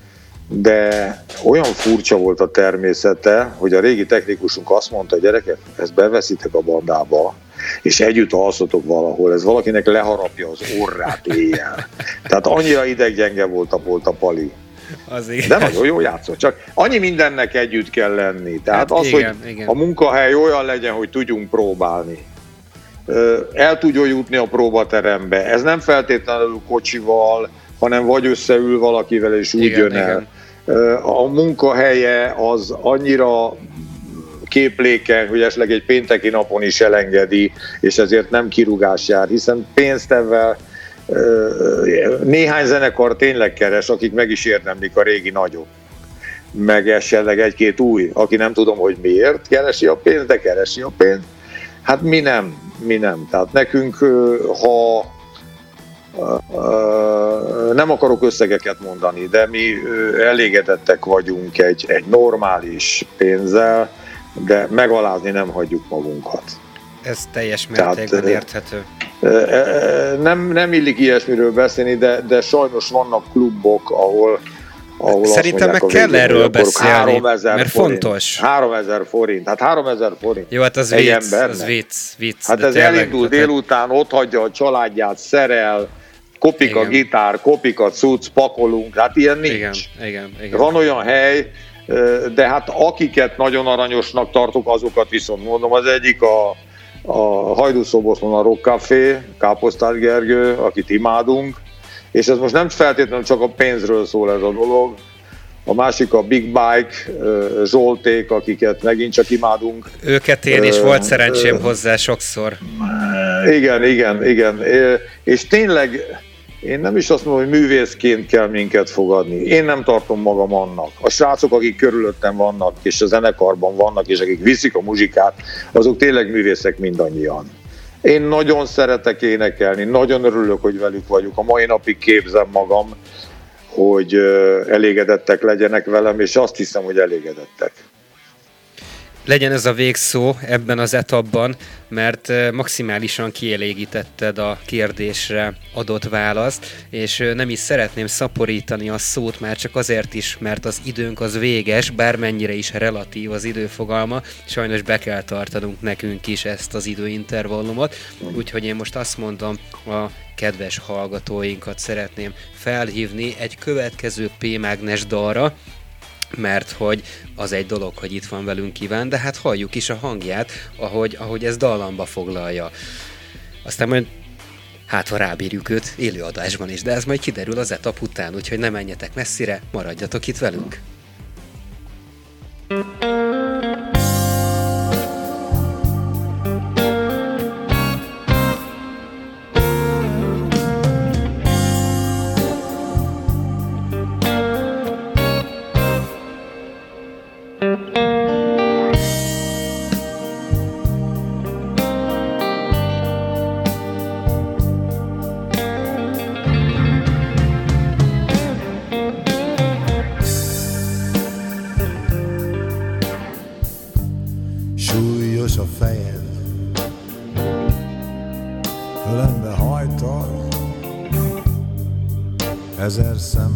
de olyan furcsa volt a természete, hogy a régi technikusunk azt mondta, gyerekek, ezt beveszitek a bandába, és együtt alszotok valahol, ez valakinek leharapja az orrát éjjel. Tehát annyira ideggyenge volt a, volt a pali. Az igen. De nagyon jó játszott, csak annyi mindennek együtt kell lenni. Tehát hát az, igen, hogy igen. a munkahely olyan legyen, hogy tudjunk próbálni el tudjon jutni a próbaterembe. Ez nem feltétlenül kocsival, hanem vagy összeül valakivel és úgy igen, jön el. Igen. A munkahelye az annyira képléken, hogy esetleg egy pénteki napon is elengedi, és ezért nem kirúgás jár, hiszen pénzt ebben néhány zenekar tényleg keres, akik meg is érdemlik a régi nagyok meg esetleg egy-két új, aki nem tudom, hogy miért keresi a pénzt, de keresi a pénzt. Hát mi nem mi nem. Tehát nekünk, ha nem akarok összegeket mondani, de mi elégedettek vagyunk egy, egy normális pénzzel, de megalázni nem hagyjuk magunkat. Ez teljes mértékben Tehát, érthető. Nem, nem illik ilyesmiről beszélni, de, de sajnos vannak klubok, ahol ahol Szerintem meg kell erről beszélni, mert forint, fontos. 3000 forint, hát 3000 forint. Jó, hát az egy vicc, embernek. az vicc, vicc. Hát ez tényleg, elindul délután, ott hagyja a családját, szerel, kopik igen. a gitár, kopik a cucc, pakolunk, hát ilyen nincs. Igen, igen, igen. Van olyan hely, de hát akiket nagyon aranyosnak tartok, azokat viszont mondom, az egyik a, a Hajdúszoboszlon a Rock Café, Káposztár Gergő, akit imádunk, és ez most nem feltétlenül csak a pénzről szól ez a dolog, a másik a Big Bike, Zsolték, akiket megint csak imádunk. Őket én is, volt szerencsém hozzá sokszor. Igen, igen, igen. És tényleg én nem is azt mondom, hogy művészként kell minket fogadni. Én nem tartom magam annak. A srácok, akik körülöttem vannak, és a zenekarban vannak, és akik viszik a muzsikát, azok tényleg művészek mindannyian. Én nagyon szeretek énekelni, nagyon örülök, hogy velük vagyok. A mai napig képzem magam, hogy elégedettek legyenek velem, és azt hiszem, hogy elégedettek legyen ez a végszó ebben az etapban, mert maximálisan kielégítetted a kérdésre adott választ, és nem is szeretném szaporítani a szót már csak azért is, mert az időnk az véges, bármennyire is relatív az időfogalma, sajnos be kell tartanunk nekünk is ezt az időintervallumot, úgyhogy én most azt mondom a kedves hallgatóinkat szeretném felhívni egy következő P-mágnes dalra, mert hogy az egy dolog, hogy itt van velünk kíván, de hát halljuk is a hangját, ahogy, ahogy ez dallamba foglalja. Aztán majd hát ha rábírjuk őt élőadásban is, de ez majd kiderül az etap után, úgyhogy ne menjetek messzire, maradjatok itt velünk. thank ezer some.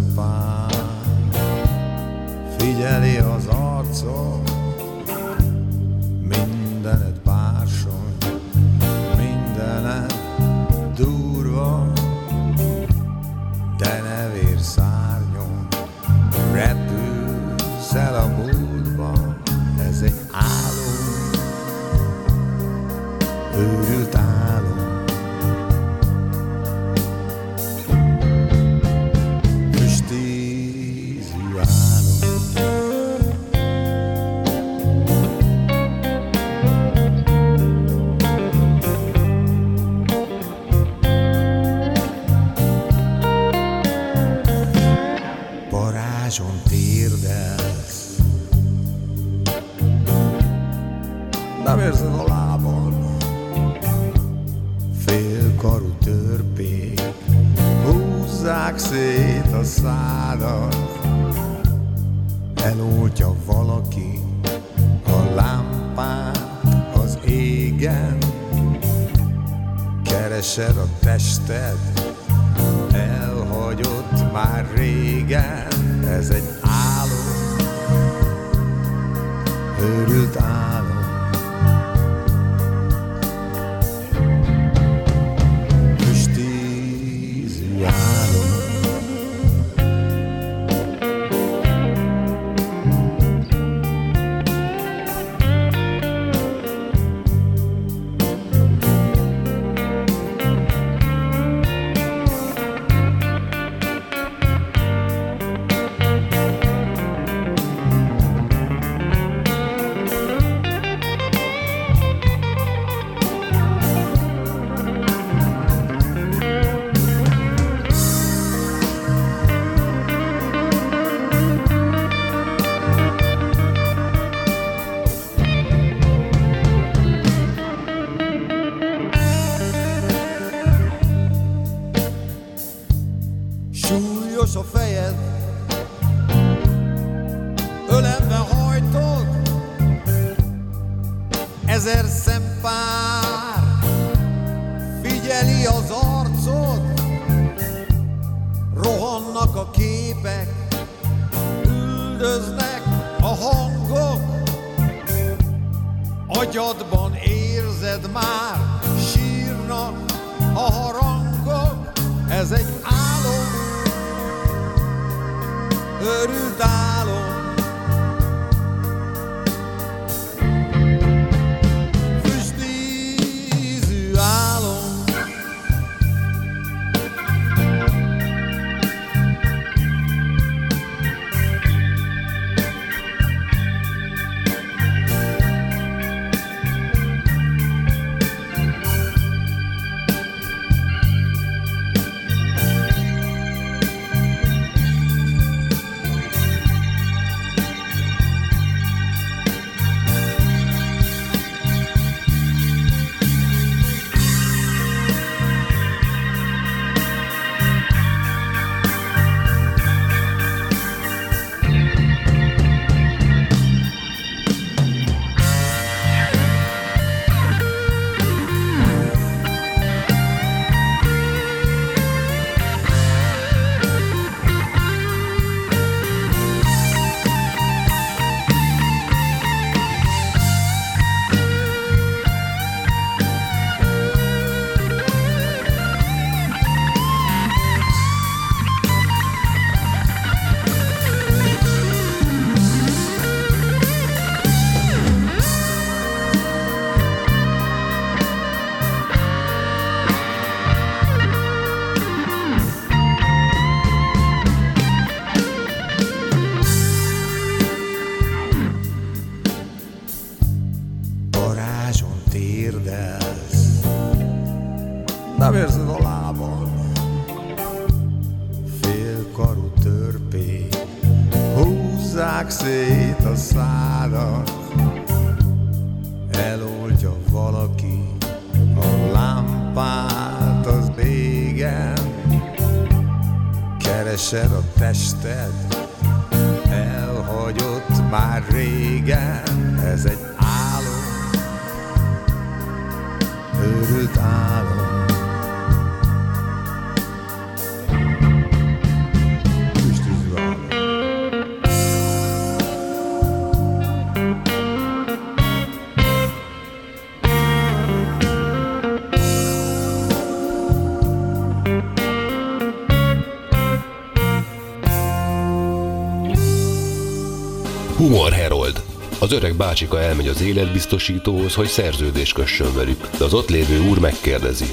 Az öreg bácsika elmegy az életbiztosítóhoz, hogy szerződés kössön velük, de az ott lévő úr megkérdezi.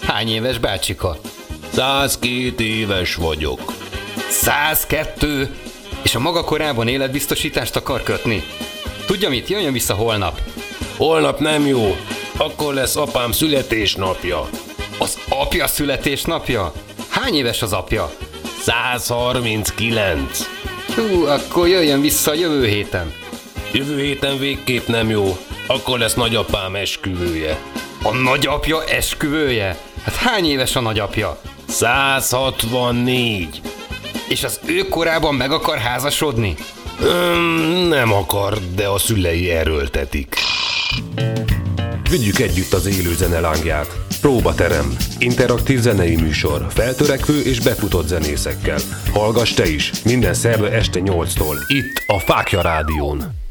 Hány éves bácsika? 102 éves vagyok. 102? És a maga korában életbiztosítást akar kötni? Tudja mit, jöjjön vissza holnap. Holnap nem jó, akkor lesz apám születésnapja. Az apja születésnapja? Hány éves az apja? 139. Hú, akkor jöjjön vissza a jövő héten. Jövő héten végképp nem jó, akkor lesz nagyapám esküvője. A nagyapja esküvője? Hát hány éves a nagyapja? 164. És az ő korában meg akar házasodni? Öm, nem akar, de a szülei erőltetik. Vigyük együtt az élő zene lángját. Próbaterem. Interaktív zenei műsor. Feltörekvő és befutott zenészekkel. Hallgass te is. Minden szerve este 8-tól. Itt a Fákja Rádión.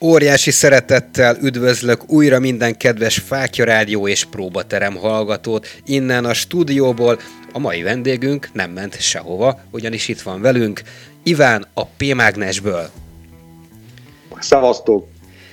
Óriási szeretettel üdvözlök újra minden kedves Fákja Rádió és Próbaterem hallgatót. Innen a stúdióból a mai vendégünk nem ment sehova, ugyanis itt van velünk Iván a P-mágnesből. Szevasztok!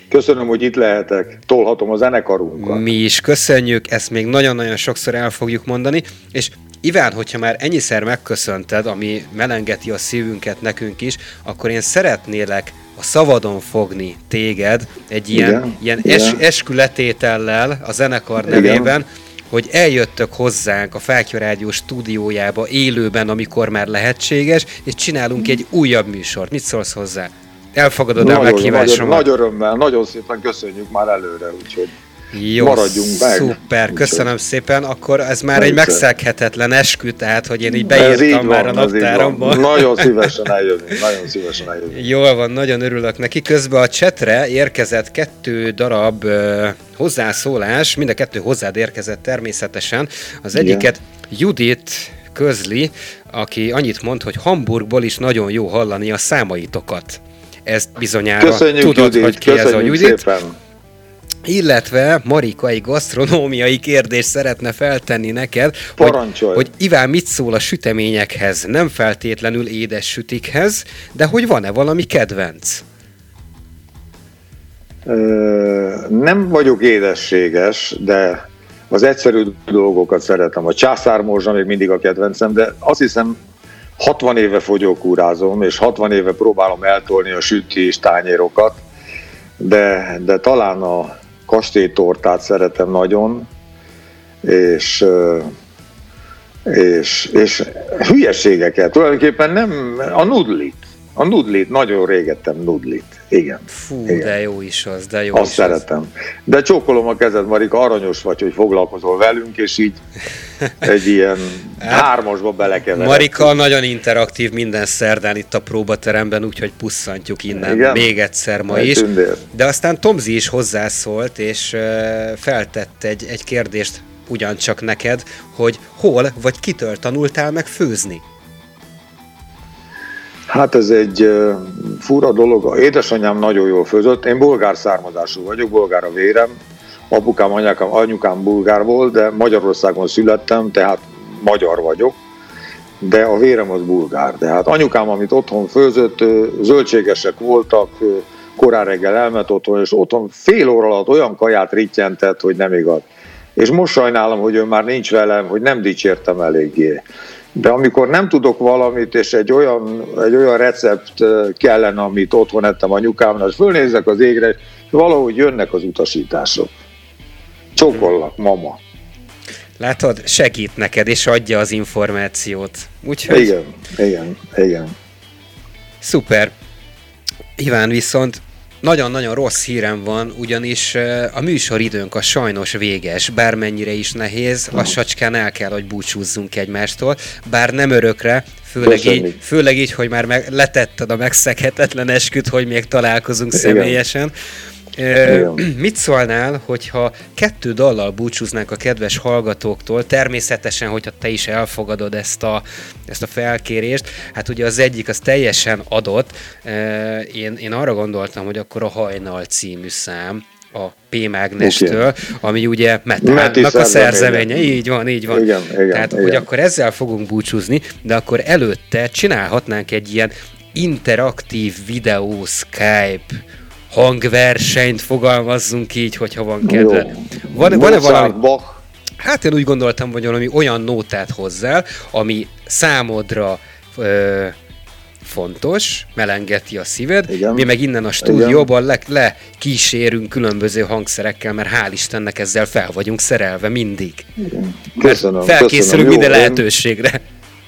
Köszönöm, hogy itt lehetek. Tolhatom a zenekarunkat. Mi is köszönjük, ezt még nagyon-nagyon sokszor el fogjuk mondani, és Iván, hogyha már ennyiszer megköszönted, ami melengeti a szívünket nekünk is, akkor én szeretnélek a szavadon fogni téged egy ilyen, igen, ilyen igen. Es, eskületétellel a zenekar nevében, igen. hogy eljöttök hozzánk a Fákja Rádió stúdiójába élőben, amikor már lehetséges, és csinálunk egy újabb műsort. Mit szólsz hozzá? Elfogadod el meghívásomat? Nagy, nagy örömmel, nagyon szépen köszönjük már előre, úgyhogy jó, maradjunk meg. Szuper, köszönöm szépen. Akkor ez már egy megszeghetetlen eskü, tehát hogy én így beírtam már van, a naptáromba. Nagyon szívesen eljövünk, nagyon szívesen eljövünk. Jól van, nagyon örülök neki. Közben a csetre érkezett kettő darab uh, hozzászólás, mind a kettő hozzád érkezett természetesen. Az egyiket Igen. Judit közli, aki annyit mond, hogy Hamburgból is nagyon jó hallani a számaitokat. Ezt bizonyára Köszönjük, tudod, Judit, hogy ki ez a Judit. Szépen. Illetve Marika egy gasztronómiai kérdést szeretne feltenni neked, hogy, hogy Iván mit szól a süteményekhez, nem feltétlenül édes sütikhez, de hogy van-e valami kedvenc? Ö, nem vagyok édességes, de az egyszerű dolgokat szeretem. A császármorzsa még mindig a kedvencem, de azt hiszem 60 éve fogyókúrázom, és 60 éve próbálom eltolni a sütés tányérokat, de, de talán a kastélytortát szeretem nagyon, és, és, és hülyeségeket, tulajdonképpen nem, a nudlit, a nudlit, nagyon régettem nudlit, igen. Fú, igen. de jó is az, de jó Azt is szeretem. Az. De csókolom a kezed, Marika, aranyos vagy, hogy foglalkozol velünk, és így egy ilyen hát, hármasba belekeveredsz. Marika nagyon interaktív minden szerdán itt a próbateremben, úgyhogy pusszantjuk innen Igen? még egyszer ma egy is. Tündér. De aztán Tomzi is hozzászólt, és feltett egy, egy kérdést ugyancsak neked, hogy hol vagy kitől tanultál meg főzni? Hát ez egy fura dolog. Édesanyám nagyon jól főzött. Én bolgár származású vagyok, bolgár a vérem. Apukám, anyukám, anyukám bulgár volt, de Magyarországon születtem, tehát magyar vagyok. De a vérem az bulgár. Tehát anyukám, amit otthon főzött, zöldségesek voltak, korán reggel elment otthon, és otthon fél óra alatt olyan kaját rittyentett, hogy nem igaz. És most sajnálom, hogy ő már nincs velem, hogy nem dicsértem eléggé. De amikor nem tudok valamit, és egy olyan, egy olyan recept kellene, amit otthon ettem anyukámnak, és fölnézek az égre, és valahogy jönnek az utasítások. Csokollak, mama. Látod, segít neked, és adja az információt. Úgyhogy... Igen, igen, igen. Szuper. Iván, viszont nagyon-nagyon rossz hírem van, ugyanis a műsoridőnk a sajnos véges, bármennyire is nehéz, lassacskán el kell, hogy búcsúzzunk egymástól, bár nem örökre, főleg így, főleg így, hogy már meg, letetted a megszeghetetlen esküt, hogy még találkozunk Igen. személyesen. Mit szólnál, hogyha kettő dallal búcsúznánk a kedves hallgatóktól, természetesen, hogyha te is elfogadod ezt a, ezt a felkérést, hát ugye az egyik az teljesen adott, én, én arra gondoltam, hogy akkor a Hajnal című szám, a P. Mágnestől, okay. ami ugye Metánnak a szerzeménye. Így van, így van. Igen, igen, Tehát, igen. hogy akkor ezzel fogunk búcsúzni, de akkor előtte csinálhatnánk egy ilyen interaktív videó Skype hangversenyt fogalmazzunk így, hogyha van kedved. Van, van-e valami... Bach. Hát én úgy gondoltam, hogy valami olyan nótát hozzá, ami számodra ö, fontos, melengeti a szíved, Igen. mi meg innen a stúdióban le, le kísérünk különböző hangszerekkel, mert hál' Istennek ezzel fel vagyunk szerelve mindig. Igen. Köszönöm, felkészülünk köszönöm. minden Jó, lehetőségre.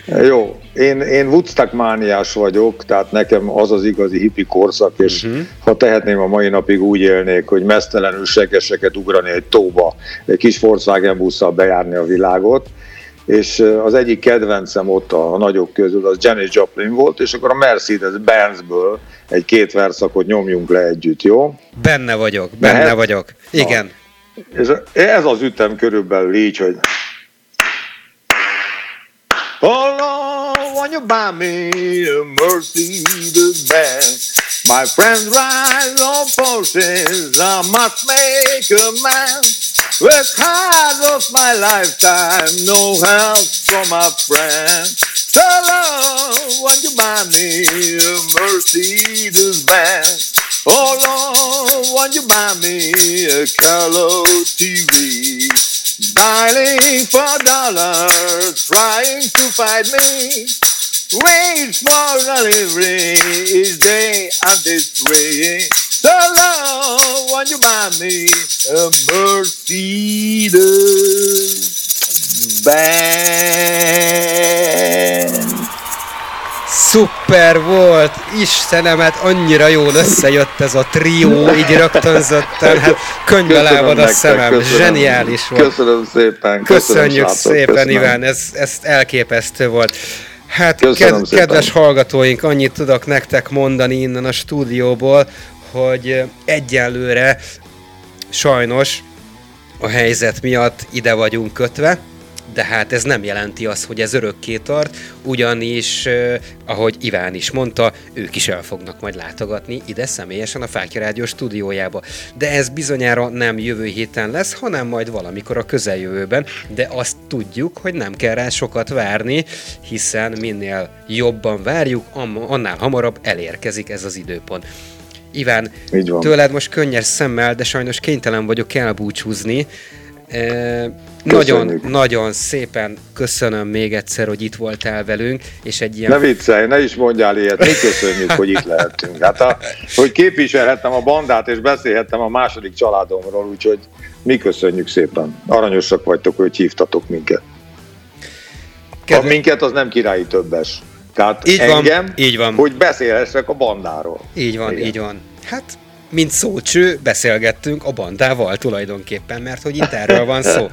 Jó, én, én Woodstock mániás vagyok, tehát nekem az az igazi hippi korszak, és uh-huh. ha tehetném a mai napig úgy élnék, hogy mesztelenül segeseket ugrani egy tóba, egy kis Volkswagen busszal bejárni a világot, és az egyik kedvencem ott a, nagyok közül az Janis Joplin volt, és akkor a Mercedes-Benzből egy két verszakot nyomjunk le együtt, jó? Benne vagyok, benne Mehet? vagyok. Igen. Na. És ez az ütem körülbelül így, hogy Oh Lord, when you buy me a Mercedes Benz, my friends ride on Porsches, I must make a man. Work hard of my lifetime, no help from my friend. So Lord, when you buy me a Mercedes Benz, oh Lord, when you buy me a color TV. Dialing for dollars, trying to fight me. Wait for delivery each day I'm way. So long, when you buy me a Mercedes Benz. Szuper volt! Istenemet, annyira jól összejött ez a trió, így rögtönzötten, hát könyvbe lábad a szemem, köszönöm, zseniális volt. Köszönöm szépen. Köszönjük köszönöm, szépen, köszönöm. Iván, ez, ez elképesztő volt. Hát ked- kedves hallgatóink, annyit tudok nektek mondani innen a stúdióból, hogy egyelőre sajnos a helyzet miatt ide vagyunk kötve, de hát ez nem jelenti azt, hogy ez örökké tart, ugyanis, ahogy Iván is mondta, ők is el fognak majd látogatni ide személyesen a Fákja Rádió stúdiójába. De ez bizonyára nem jövő héten lesz, hanem majd valamikor a közeljövőben, de azt tudjuk, hogy nem kell rá sokat várni, hiszen minél jobban várjuk, annál hamarabb elérkezik ez az időpont. Iván, tőled most könnyes szemmel, de sajnos kénytelen vagyok elbúcsúzni, nagyon, nagyon szépen köszönöm még egyszer, hogy itt voltál velünk, és egy ilyen... Ne viccelj, ne is mondjál ilyet, mi köszönjük, hogy itt lehetünk. Hát, a, hogy képviselhettem a bandát, és beszélhettem a második családomról, úgyhogy mi köszönjük szépen. Aranyosak vagytok, hogy hívtatok minket. Kedve... A minket az nem királyi többes. Tehát így engem, van, így van. hogy beszélhessek a bandáról. Így van, Igen. így van. Hát mint szócső beszélgettünk a bandával tulajdonképpen, mert hogy itt erről van szó.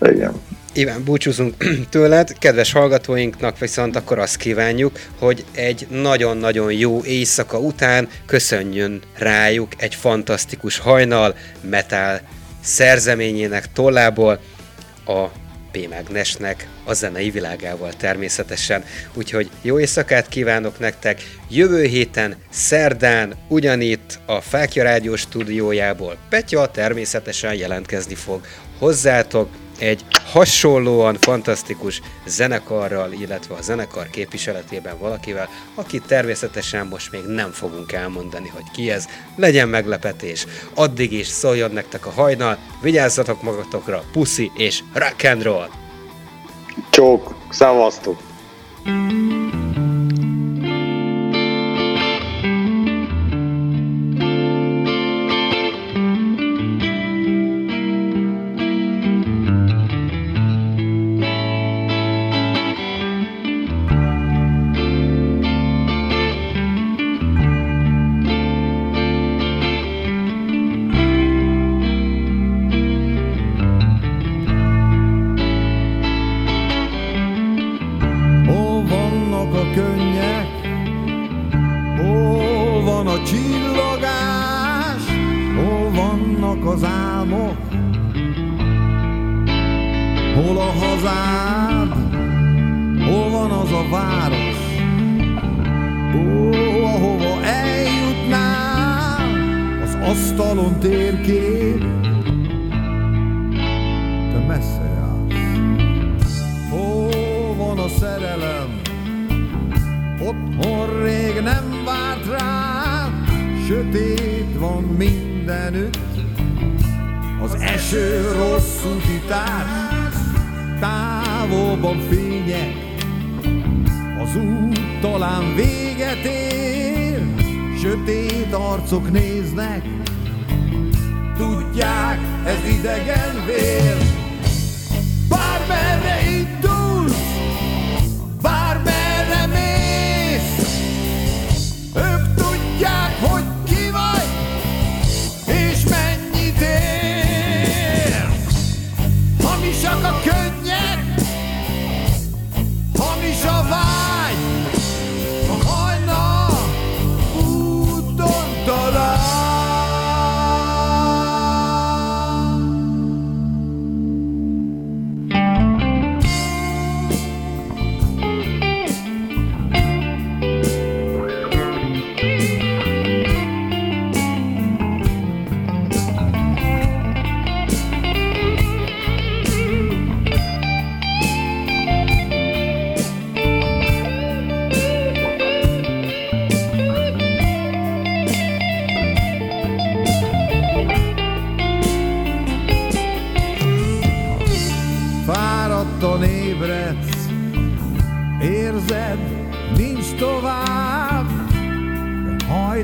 Igen. Iván, búcsúzunk tőled. Kedves hallgatóinknak viszont akkor azt kívánjuk, hogy egy nagyon-nagyon jó éjszaka után köszönjön rájuk egy fantasztikus hajnal metal szerzeményének tollából a P. Magnesnek a zenei világával természetesen. Úgyhogy jó éjszakát kívánok nektek! Jövő héten, szerdán, ugyanitt a Fákja Rádió stúdiójából Petya természetesen jelentkezni fog hozzátok, egy hasonlóan fantasztikus zenekarral, illetve a zenekar képviseletében valakivel, akit természetesen most még nem fogunk elmondani, hogy ki ez, legyen meglepetés. Addig is szóljon nektek a hajnal, vigyázzatok magatokra, puszi és rock and roll! Csók, szavaztok! thank you sötét arcok néznek, tudják, ez idegen vér.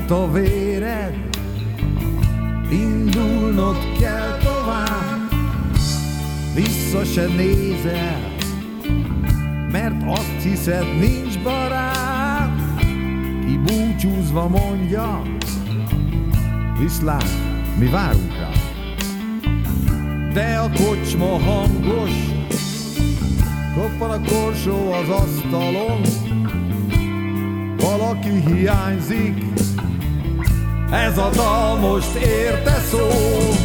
Hajt a véred, indulnod kell tovább, vissza se nézel, mert azt hiszed, nincs barát, ki búcsúzva mondja, viszlát, mi várunk rá. De a kocsma hangos, koppan a korsó az asztalon, valaki hiányzik, ez a dal most érte szól.